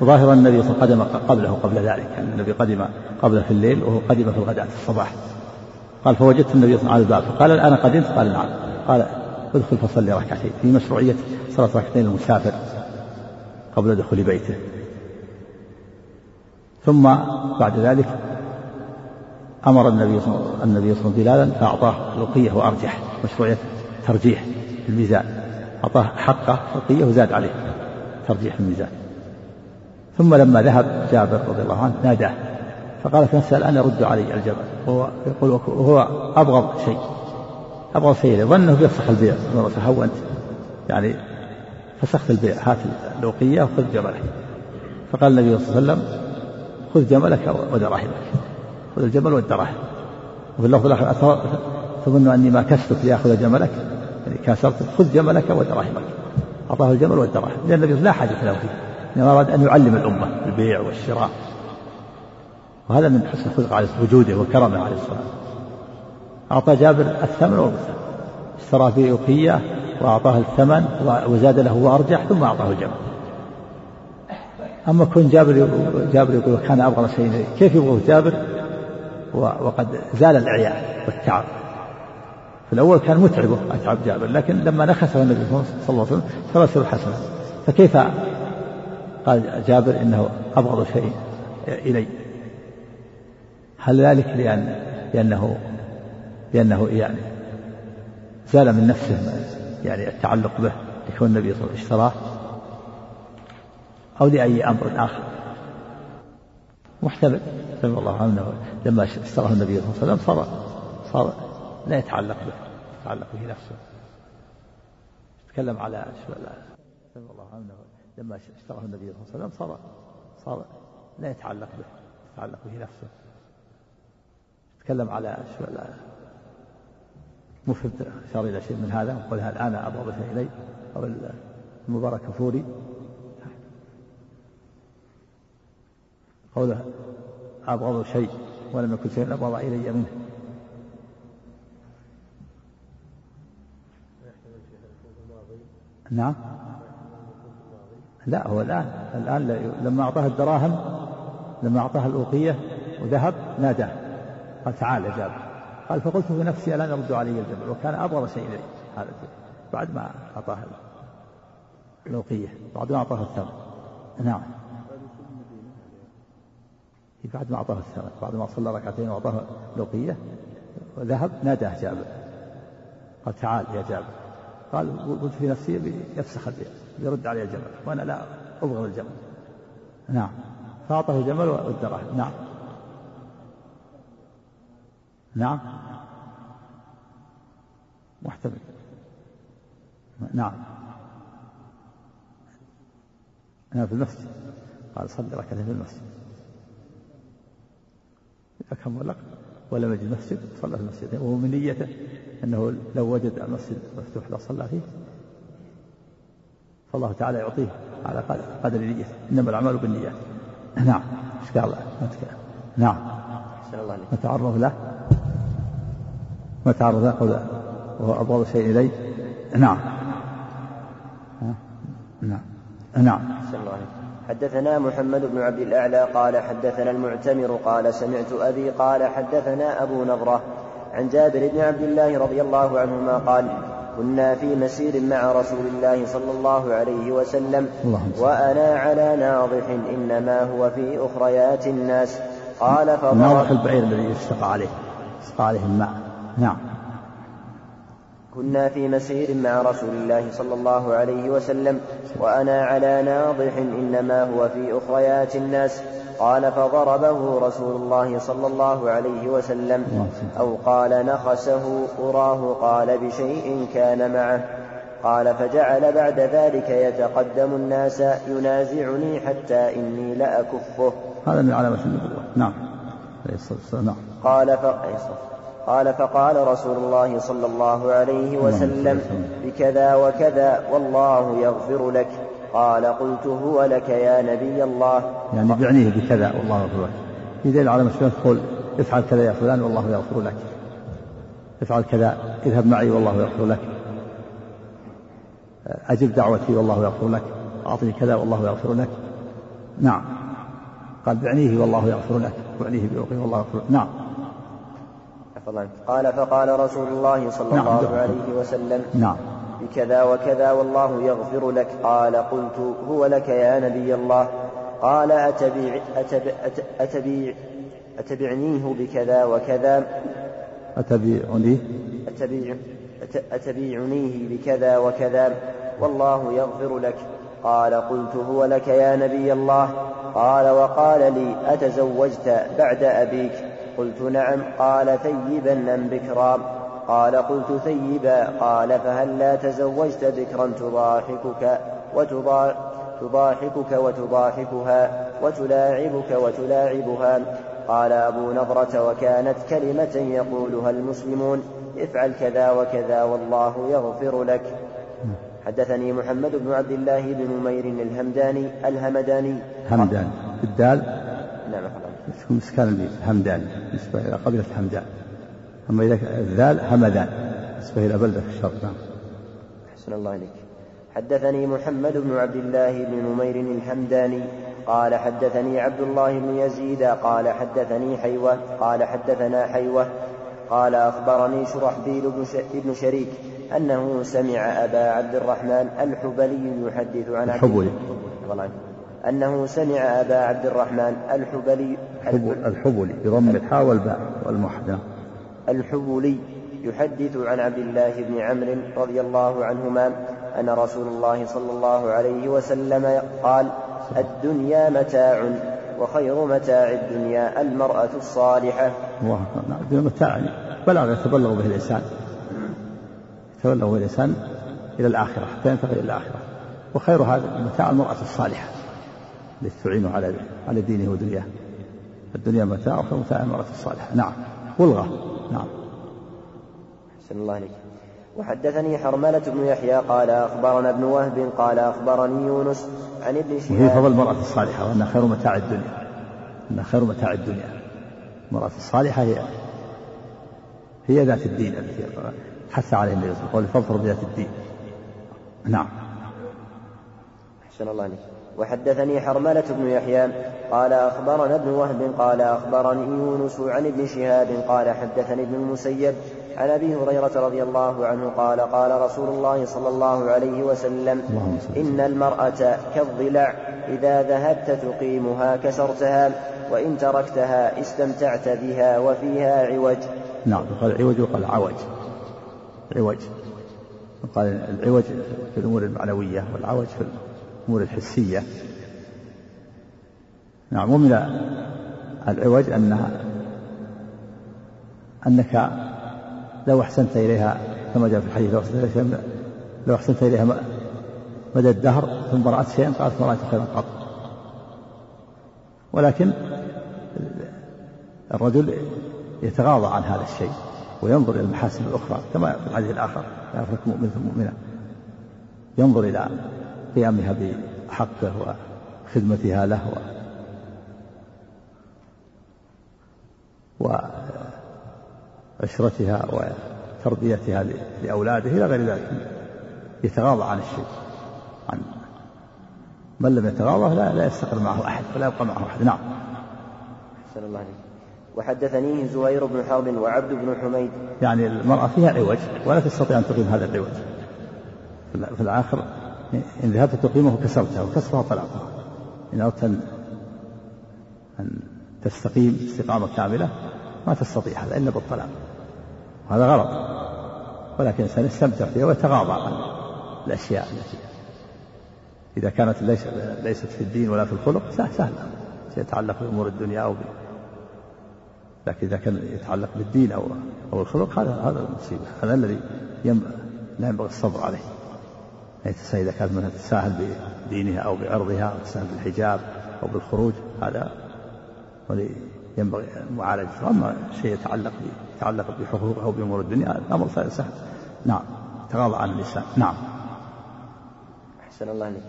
وظاهر النبي صلى الله عليه وسلم قدم قبله قبل ذلك يعني النبي قدم قبله في الليل وهو قدم في الغداة في الصباح. قال فوجدت النبي صلى الله عليه وسلم على الباب فقال الآن قدمت؟ قال نعم. قال ادخل فصلي ركعتين. في مشروعية صلاة ركعتين المسافر قبل دخول بيته. ثم بعد ذلك أمر النبي صلى الله عليه وسلم بلالا فأعطاه لقية وأرجح مشروعية ترجيح الميزان. أعطاه حقه لقية وزاد عليه ترجيح الميزان. ثم لما ذهب جابر رضي الله عنه ناداه فقال في نفسه الآن يرد علي الجبل وهو يقول وهو أبغض شيء أبغض شيء ظنه بيفسخ البيع. هونت يعني فسخت البيع هات الأوقية وخذ جملك فقال النبي صلى الله عليه وسلم خذ جملك ودراهمك خذ الجمل والدراهم وفي اللفظ الآخر تظن أني ما كسبت ليأخذ جملك يعني كاسرت خذ جملك ودراهمك أعطاه الجمل والدراهم لأن النبي لا حاجة له فيه إنما أراد أن يعلم الأمة البيع والشراء. وهذا من حسن خلق عليه وجوده وكرمه عليه الصلاة والسلام. أعطى جابر الثمن والغثى اشترى به أقية وأعطاه الثمن وزاد له وأرجح ثم أعطاه الجمل أما كون جابر جابر يقول كان أبغض شيء كيف يبغض جابر؟ وقد زال الإعياء والتعب. في الأول كان متعبه أتعب جابر لكن لما نخسه النبي صلى الله عليه وسلم يصير حسنا. فكيف قال جابر إنه أبغض شيء إلي؟ هل ذلك لأن لأنه لأنه يعني زال من نفسه يعني التعلق به لكون النبي صلى الله عليه وسلم اشتراه؟ أو لأي أمر آخر؟ محتمل رضي الله عنه لما اشتراه النبي صلى الله عليه وسلم صار صار لا يتعلق به يتعلق به نفسه. تكلم على رضي الله عنه لما اشتراه النبي صلى الله عليه وسلم صار صار لا يتعلق به يتعلق به نفسه. تكلم على مو فهمت اشار إلى شيء من هذا؟ وقال هذا أنا ابغض شيء إلي؟ أو المبارك فوري؟ قوله أبغض شيء ولم يكن شيء أبغض إلي منه. نعم. لا هو الآن الآن لما أعطاه الدراهم لما أعطاه الأوقية وذهب ناداه قال تعال يا جابر. قال فقلت في نفسي الآن يرد علي الجبل وكان أبغض شيء إلي؟ هذا بعد ما أعطاه الأوقية بعد ما أعطاه الثمن. نعم. بعد ما أعطاه الثمن بعد ما صلى ركعتين وأعطاه لقية وذهب ناداه جابر. قال تعال يا جابر. قال قلت في نفسي يفسخ يرد علي الجمل وأنا لا أبغض الجمل. نعم. فأعطاه الجمل والدراهم نعم. نعم. محتمل. نعم. أنا في المسجد. قال صلي ركعتين في المسجد. فكم ولق ولم يجد مسجد صلى في المسجد. وهو من نيته أنه لو وجد المسجد مفتوح لصلى فيه. فالله تعالى يعطيه على قدر نيته. إنما الأعمال بالنيات. نعم. إيش قال نعم. نتعرض له. نتعرض له قول وهو أبغض شيء إلي نعم. نعم. نعم.
حدثنا محمد بن عبد الأعلى قال حدثنا المعتمر قال سمعت أبي قال حدثنا أبو نضرة عن جابر بن عبد الله رضي الله عنهما قال كنا في مسير مع رسول الله صلى الله عليه وسلم وأنا على ناضح إنما هو في أخريات الناس. قال
فضرب ناضح البعير الذي يستقى عليه يستقى عليه الماء نعم.
كنا في مسير مع رسول الله صلى الله عليه وسلم وأنا على ناضح إنما هو في أخريات الناس. قال فضربه رسول الله صلى الله عليه وسلم أو قال نخسه أراه قال بشيء كان معه. قال فجعل بعد ذلك يتقدم الناس ينازعني حتى إني لأكفه
هذا من علامة النبوة. نعم.
نعم. قال ف... قال فقال رسول الله صلى الله عليه وسلم بكذا وكذا والله يغفر لك. قال قلت هو لك يا نبي الله.
يعني بيعنيه بكذا والله يغفر لك. في دليل على مشروع تقول افعل كذا يا فلان والله يغفر لك. افعل كذا اذهب معي والله يغفر لك. أجب دعوتي والله يغفر لك. أعطني كذا والله يغفر لك. نعم. قال بعنيه والله يغفر لك. بعنيه بأخيه والله يغفر لك. نعم.
قال فقال رسول الله صلى
نعم
الله
دعوة.
عليه وسلم
نعم.
بكذا وكذا والله يغفر لك. قال قلت هو لك يا نبي الله. قال أتبع أتبع أتبع أتبعنيه بكذا وكذا.
أتبعني؟
أتبع أت- أتبيعنيه بكذا وكذا. والله يغفر لك. قال قلت هو لك يا نبي الله. قال وقال لي أتزوجت بعد أبيك؟ قلت نعم قال ثيبا أم بكرا قال قلت ثيبا قال فهل لا تزوجت بكرا تضاحكك تضاحكك وتضاحكها وتلاعبك وتلاعبها؟ قال أبو نضرة وكانت كلمة يقولها المسلمون افعل كذا وكذا والله يغفر لك. حدثني محمد بن عبد الله بن نمير الهمداني الهمداني.
همدان الدال؟ تكون مسكان همدان نسبة إلى قبيلة همدان أما إذا الذال همدان نسبة إلى بلدة في الشرق نعم.
أحسن الله إليك. حدثني محمد بن عبد الله بن نمير الحمداني قال حدثني عبد الله بن يزيد قال حدثني حيوة قال حدثنا حيوة قال أخبرني شرحبيل بن شريك أنه سمع أبا عبد الرحمن الحبلي يحدث عن عبد
الحبلي.
أنه سمع أبا عبد الرحمن الحبلي
الحبل- الحبلي بضم الحاء والباء والموحد نعم
الحبولي يحدث عن عبد الله بن عمرو رضي الله عنهما أن رسول الله صلى الله عليه وسلم قال الدنيا متاع وخير متاع الدنيا المرأة الصالحة.
الله نعم دون متاع. بلاغ يتبلغ به الإنسان. يتبلغ به الإنسان إلى الآخرة حتى ينتقل إلى الآخرة. وخير هذا المتاع المرأة الصالحة التي تعينه على على دينه ودنياه. الدنيا متاع وخير متاع المرأة الصالحة. نعم. بلغة نعم.
أحسن الله عليك وحدثني حرملة بن يحيى قال أخبرنا ابن وهب قال أخبرني يونس عن ابن
وهي
شهاب
فضل المرأة الصالحة وأنها خير متاع الدنيا. أنها خير متاع الدنيا. المرأة الصالحة هي هي ذات الدين التي حث عليها النبي صلى الله عليه وسلم. فاظفر بذات الدين. نعم.
أحسن الله عليك وحدثني حرملة بن يحيى قال أخبرنا ابن وهب قال أخبرني يونس عن ابن شهاب قال حدثني ابن المسيب عن أبي هريرة رضي الله عنه قال قال رسول الله صلى الله عليه وسلم إن المرأة كالضلع إذا ذهبت تقيمها كسرتها وإن تركتها استمتعت بها وفيها عوج.
نعم يقال عوج وقال عوج. عوج. قال العوج في الأمور المعنوية والعوج في الأمور الحسية. نعم ومن العوج أنها أنك لو أحسنت إليها كما جاء في الحديث لو أحسنت إليها لو أحسنت إليها مدى الدهر ثم رأت شيئا قالت ما رأيت خيرا قط. ولكن الرجل يتغاضى عن هذا الشيء وينظر إلى المحاسن الأخرى كما في الحديث الآخر لا مؤمن مؤمنة. ينظر إلى قيامها بحقه وخدمتها له وعشرتها وتربيتها لأولاده إلى غير ذلك يتغاضى عن الشيء عن من لم يتغاضى لا, لا يستقر معه أحد ولا يبقى معه أحد. نعم.
أحسن الله عليك. وحدثنيه زهير بن حرب وعبد بن حميد.
يعني المرأة فيها عوج ولا تستطيع أن تقيم هذا العوج. في الآخر إن ذهبت تقيمه كسرتها وكسرها طلاقها إن أردت أن أن تستقيم استقامة كاملة ما تستطيع هذا إلا بالطلاق. وهذا غلط. ولكن الإنسان يستمتع فيها ويتغاضى عن الأشياء التي إذا كانت ليس ليست في الدين ولا في الخلق سهل يتعلق بأمور الدنيا أو لكن إذا كان يتعلق بالدين أو أو الخلق هذا هذا المصيبة. هذا الذي ينبغي لا ينبغي الصبر عليه. يعني إذا كانت مثلا تساهل بدينها أو بعرضها أو تساهل بالحجاب أو بالخروج. هذا ينبغي معالجته أما شيء يتعلق يتعلق بحقوقه أو بأمور الدنيا الأمر سهل نعم. تغاضى عن الإنسان نعم.
أحسن الله عليك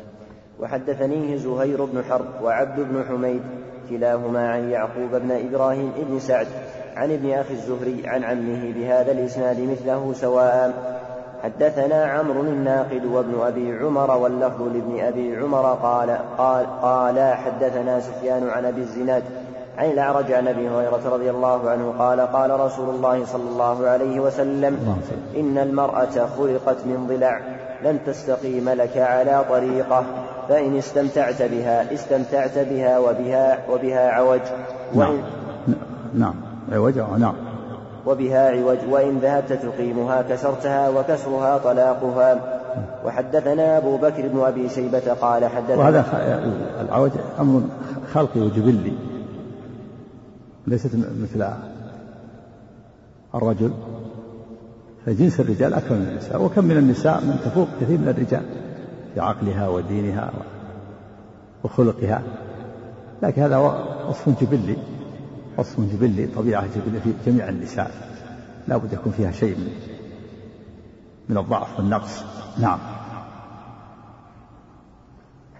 وحدثنيه زهير بن حرب وعبد بن حميد كلاهما عن يعقوب بن إبراهيم بن سعد عن ابن أخي الزهري عن عمه بهذا الإسناد مثله سواء حدثنا عمرو الناقد وابن أبي عمر واللفظ لابن أبي عمر قال قال قال حدثنا سفيان عن أبي الزناد عن الأعرج عن أبي هريرة رضي الله عنه قال قال رسول الله صلى الله عليه وسلم إن المرأة خلقت من ضلع لن تستقيم لك على طريقة فإن استمتعت بها استمتعت بها وبها وبها عوج.
نعم. نعم. عوج نعم.
وبها عوج وإن ذهبت تقيمها كسرتها وكسرها طلاقها. وحدثنا أبو بكر بن أبي شيبة قال حدثنا
وهذا العوج أمر خلقي وجبلي ليست مثل الرجل. فجنس الرجال أكثر من النساء وكم من النساء من تفوق كثير من الرجال في عقلها ودينها وخلقها. لكن هذا وصف جبلي. وصف جبلي طبيعة جبلية في جميع النساء. لا بد يكون فيها شيء من من الضعف والنقص. نعم.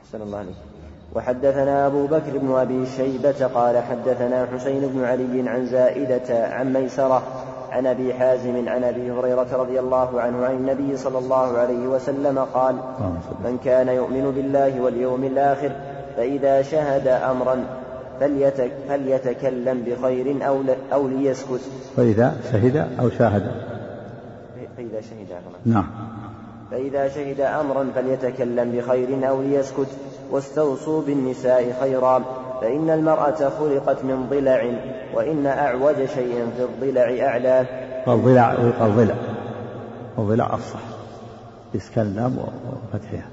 أحسن الله عليك. وحدثنا أبو بكر بن أبي شيبة قال حدثنا حسين بن علي عن زائدة عن ميسرة عن أبي حازم عن أبي هريرة رضي الله عنه عن النبي صلى الله عليه وسلم قال من كان يؤمن بالله واليوم الآخر فإذا شهد أمرا فليتك فليتكلم بخير أو, أو ليسكت.
فإذا شهد أو شاهد.
فإذا شهد
نعم.
فإذا شهد أمرا فليتكلم بخير أو ليسكت. واستوصوا بالنساء خيرا فإن المرأة خلقت من ضلع وإن أعوج شيء في الضلع أعلاه
الضلع ويقال ضلع الضلع أفصح. بإسكان اللام وفتحها.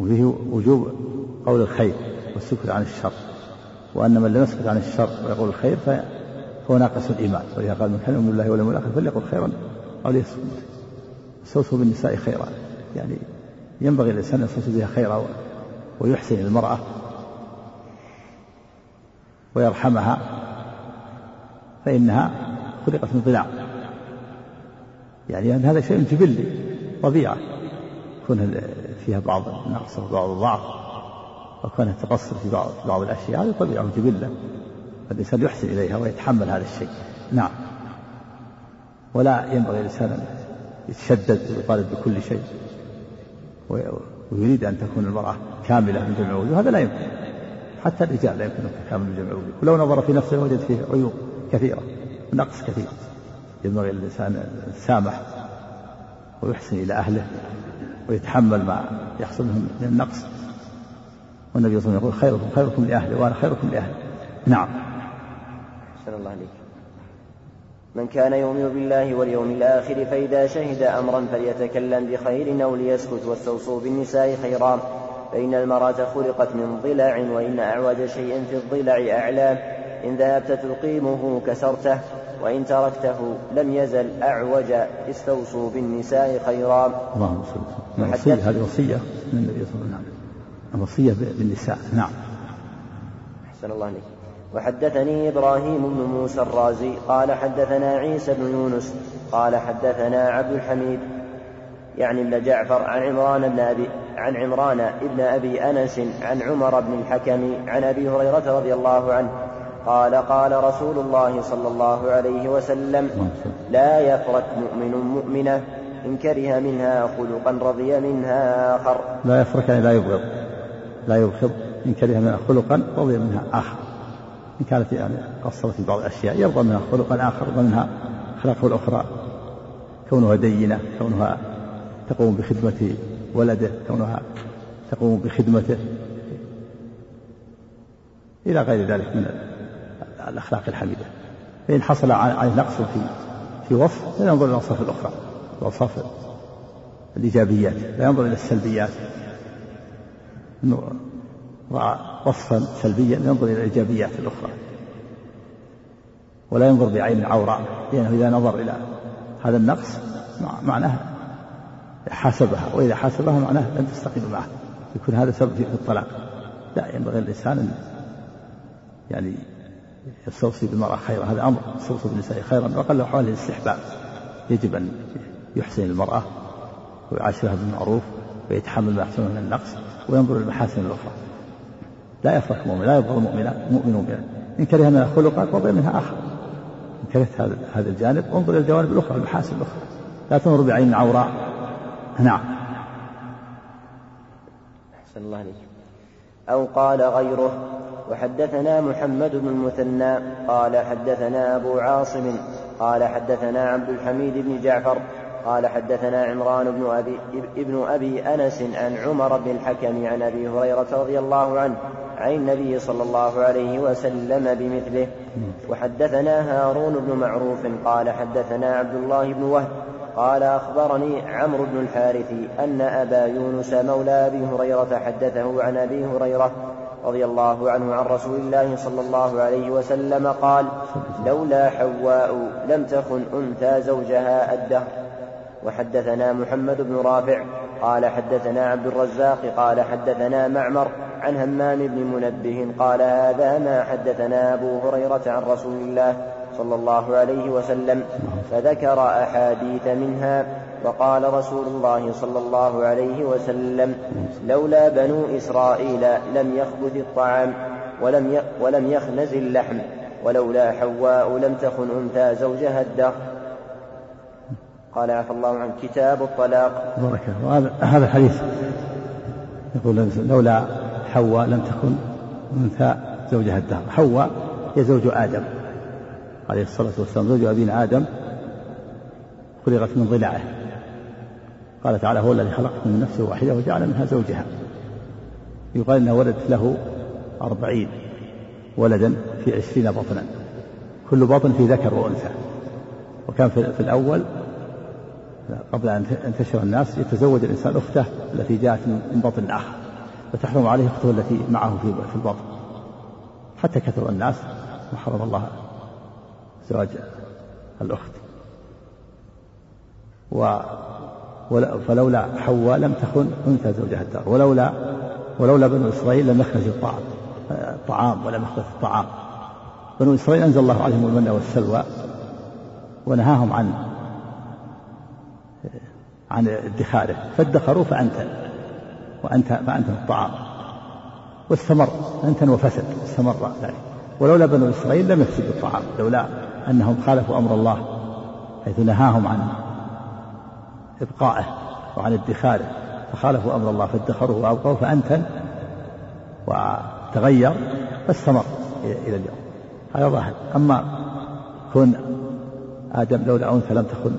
وفيه وجوب قول الخير. والسكت عن الشر وأن من لم يسكت عن الشر ويقول الخير فهو ناقص الإيمان. ولذا قال من كان يؤمن بالله واليوم الآخر فليقل خيرا أو ليسكت استوصوا بالنساء خيرا. يعني ينبغي الإنسان أن يستوصي بها خيرا ويحسن المرأة ويرحمها فإنها خلقت من ضلع. يعني أن هذا شيء جبلي طبيعة يكون فيها بعض النقص وبعض الضعف. وكونها تقصر في بعض في بعض الأشياء هذه طبيعة جبلة فالإنسان يحسن إليها ويتحمل هذا الشيء. نعم. ولا ينبغي الإنسان أن يتشدد ويطالب بكل شيء. ويريد أن تكون المرأة كاملة من جميع الوجوه هذا لا يمكن. حتى الرجال لا يمكن أن تكامل من جميع الوجوه ولو نظر في نفسه وجد فيه عيوب كثيرة ونقص كثير. ينبغي للإنسان السامح ويحسن إلى أهله ويتحمل ما يحصل من النقص. والنبي صلى الله عليه وسلم يقول خيركم خيركم لأهله وأنا خيركم لأهله نعم.
أحسن الله عليك من كان يؤمن بالله واليوم الآخر فإذا شهد أمرا فليتكلم بخير أو ليسكت واستوصوا بالنساء خيرا. فإن المرأة خلقت من ضلع وإن أعوج شيء في الضلع أعلاه إن ذهبت تقيمه كسرته وإن تركته لم يزل أعوج استوصوا بالنساء خيرا.
اللهم صل وسلم. وصية هذه وصية من النبي صلى الله عليه وسلم. وصية بالنساء. نعم.
أحسن الله عليك. وحدثني إبراهيم بن موسى الرازي قال حدثنا عيسى بن يونس قال حدثنا عبد الحميد يعني ابن جعفر عن عمران بن أبي عن عمران ابن أبي أنس عن عمر بن الحكم عن أبي هريرة رضي الله عنه قال قال رسول الله صلى الله عليه وسلم لا يفرك مؤمن مؤمنة إن كره منها خلقا رضي منها آخر.
لا يفرك يعني لا يبغض. لا يبغض إن كره منها خلقا رضي منها آخر. إن كانت يعني قصرت في بعض الأشياء يرضى منها خلقا آخر ومنها أخلاقه الأخرى. كونها دينة كونها تقوم بخدمة ولده كونها تقوم بخدمته. إلى غير ذلك من الأخلاق الحميدة. فإن حصل عليه نقص في في وصف لا ينظر إلى الأوصاف الأخرى. الأوصاف الإيجابيات لا ينظر إلى السلبيات. رأى وصفا سلبيا ينظر إلى الإيجابيات الأخرى. ولا ينظر بعين عوراء لأنه إذا نظر إلى هذا النقص معناه حاسبها. وإذا حاسبها معناه لن تستقيم معه. يكون هذا سبب في الطلاق. لا ينبغي الإنسان أن يعني يستوصي بالمرأة خيرا هذا أمر. يستوصي بالنساء خيرا. وقال له حوالي الاستحباب يجب أن يحسن المرأة ويعاشرها بالمعروف. ويتحمل ما يحصل من النقص وينظر للمحاسن الأخرى. لا يفرق مؤمن لا يبغض مؤمنا مؤمن مؤمنا إن كره منها خلقا فضل منها آخر. إن كرهت هذا هذا الجانب انظر إلى الجوانب الأخرى المحاسن الأخرى. لا تنظر بعين عوراء. نعم.
أحسن الله عليك أو قال غيره وحدثنا محمد بن المثنى قال حدثنا أبو عاصم قال حدثنا عبد الحميد بن جعفر قال حدثنا عمران بن أبي, ابن أبي أنس عن عمر بن الحكم عن أبي هريرة رضي الله عنه عن النبي صلى الله عليه وسلم بمثله. وحدثنا هارون بن معروف قال حدثنا عبد الله بن وهب قال أخبرني عمرو بن الحارث أن أبا يونس مولى أبي هريرة حدثه عن أبي هريرة رضي الله عنه عن رسول الله صلى الله عليه وسلم قال لولا حواء لم تخن أنثى زوجها الدهر. وحدثنا محمد بن رافع قال حدثنا عبد الرزاق قال حدثنا معمر عن همام بن منبه قال هذا ما حدثنا أبو هريرة عن رسول الله صلى الله عليه وسلم فذكر أحاديث منها وقال رسول الله صلى الله عليه وسلم لولا بنو إسرائيل لم يخبث الطعام ولم ولم يخنز اللحم ولولا حواء لم تخن أنثى زوجها الدهر. قال عفى الله عنه كتاب الطلاق.
بارك وهذا هذا الحديث يقول لولا حواء لم تكن أنثى زوجها الدهر. حواء هي زوج آدم عليه الصلاة والسلام زوج أبينا آدم خلقت من ضلعه. قال تعالى هو الذي خلق من نفس واحدة وجعل منها زوجها. يقال أنها ولدت له أربعين ولدا في عشرين بطنا. كل بطن في ذكر وأنثى. وكان في الأول قبل أن ينتشر الناس يتزوج الإنسان أخته التي جاءت من بطن آخر فتحرم عليه أخته التي معه في البطن. حتى كثر الناس وحرم الله زواج الأخت. و فلولا حواء لم تخن أنثى زوجها الدار. ولولا ولولا بنو إسرائيل لم يخرج الطعام الطعام ولم يخرج الطعام. بنو إسرائيل أنزل الله عليهم المن والسلوى ونهاهم عن عن ادخاره فادخروا فأنتن وأنت فأنتن الطعام. واستمر أنتن وفسد استمر ذلك. ولولا بنو إسرائيل لم يفسدوا الطعام لولا أنهم خالفوا أمر الله حيث نهاهم عن إبقائه وعن ادخاره فخالفوا أمر الله فادخروه وأبقوا فأنتن وتغير فاستمر إلى اليوم. هذا ظاهر. أما كن آدم لولا أنثى لم تكن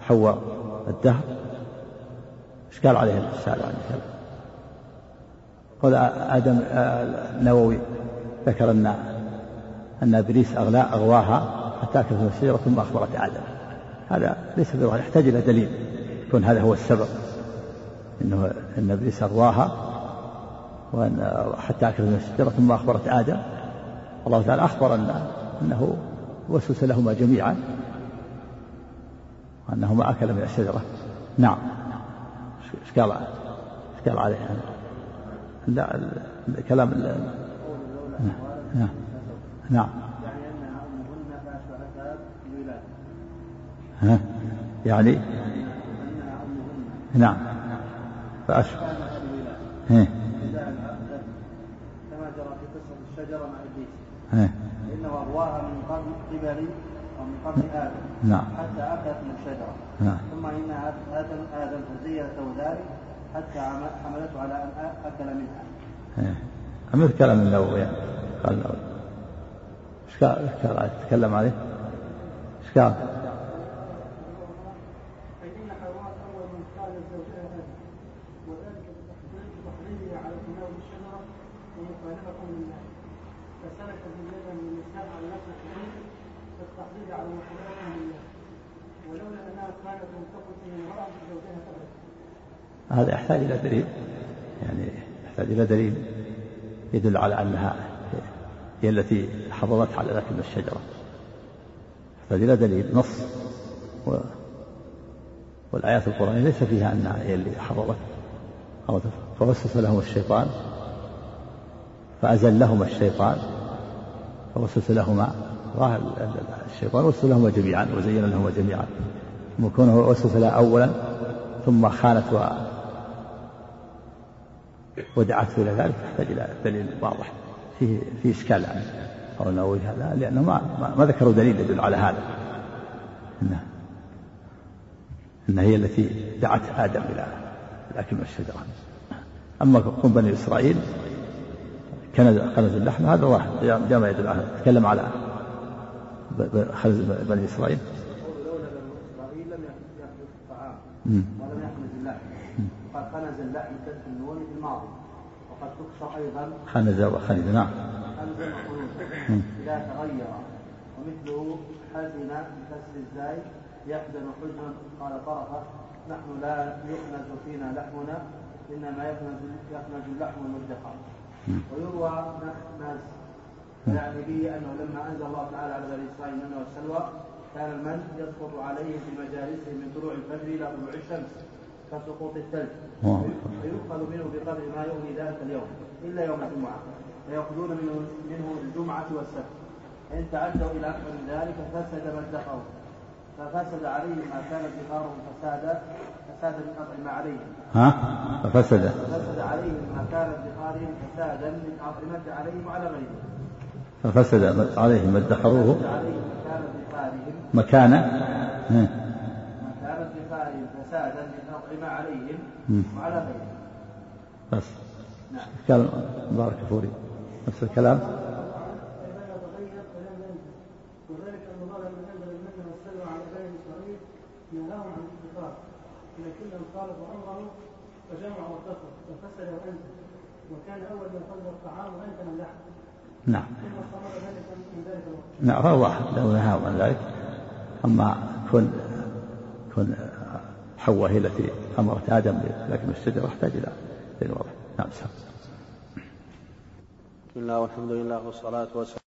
حواء الدهر. إيش قال عليه الشارع عن الكلام قال آدم النووي ذكر أن أن إبليس أغلا أغواها حتى أكلت الشجرة ثم أخبرت آدم. هذا ليس بظاهر يحتاج إلى دليل يكون هذا هو السبب إنه إن إبليس أغواها وأن حتى اكلت من الشجره ثم أخبرت آدم. الله تعالى أخبر أن أنه وسوس لهما جميعا. وانهما أكل من الشجرة. نعم. إيش قال؟ إيش قال عليه؟ لا كلام نعم. نعم. ها؟ يعني؟ نعم. فأشبه
كما جرى في قصة الشجرة مع إبليس.
ها؟
إنه أغواها من قبل قبل من قبل آدم
نعم.
حتى أكلت من الشجرة
نعم.
ثم إن آدم آدم فزينته ذلك حتى حملته على أن أكل منها.
ها مثل كلام النووي يعني. قال النووي إيش قال قال تكلم عليه؟ إيش قال؟
فإن حواء أول من قال زوجها آدم وذلك بتحريمه على تناول الشجرة ومخالفة لله فسلك زوجها من النساء على نفس الحديث كالتحريض على مخالفة لله ولولا أنها كانت تنتقل من امرأة زوجها أبدا
هذا يحتاج إلى دليل. يعني يحتاج إلى دليل يدل على أنها هي التي حرضت على من الشجرة. يحتاج إلى دليل نص. و والآيات القرآنية ليس فيها أنها هي اللي حرضت فوسوس لهم الشيطان فأزلهما الشيطان فوسوس لهما الشيطان وسوس لهما جميعا وزين لهما جميعا. وكونه وسوس لها أولا ثم خانت ودعته إلى ذلك يحتاج إلى دليل واضح فيه فيه إشكال أو أنه هذا لأنه ما, ما, ذكروا دليل يدل على هذا. إنه إنها هي التي دعت آدم إلى الأكل من الشجرة. أما قوم بني إسرائيل كنز كنز اللحم هذا جاء ما يدل على تكلم على خنز بني إسرائيل.
ولم يخنز اللحم. قد خنز اللحم الماضي. وقد تكسر أيضا
خنز وخنز نعم.
خنز
مم.
إذا تغير ومثله حزن بكسر الزاي يحزن حزنا قال طرفة نحن لا يخنز فينا لحمنا إنما يخنز يخنز اللحم المدخر ويروى نخنز يعني به أنه لما أنزل الله تعالى على بني إسرائيل المن والسلوى كان المن يسقط عليهم في مجالسهم من طلوع الفجر إلى طلوع الشمس. كسقوط الثلج. فيؤخذ منه بقدر ما يغني ذلك اليوم إلا يوم الجمعة. فيأخذون منه منه الجمعة والسبت. إن تعدوا إلى أكثر من ذلك فسد ما ادخروا ففسد عليهم ما كان ادخارهم فسادا فسادا من أطعمة عليهم.
ها؟ ففسد.
فسد عليهم ما كان ادخارهم فسادا من أطعمة عليهم وعلى غيرهم.
ففسد عليهم ما ادخروه.
ما
مكان. ها.
ما كان ادخارهم. فسادا من أطعمة عليهم. وعلى غيرهم.
بس.
نعم.
كلام بارك فوري نفس الكلام.
لكنهم خالفوا أمره فجمعوا واتفقوا ففسد وأنزل وكان أول من خلق الطعام وأنت من لحم
نعم. نعم فهو واحد لو نهاهم عن ذلك. أما كن كن حواء هي التي أمرت آدم بأكل الشجرة احتاج إلى واضح نعم سلام.
بسم الله والحمد لله والصلاة والسلام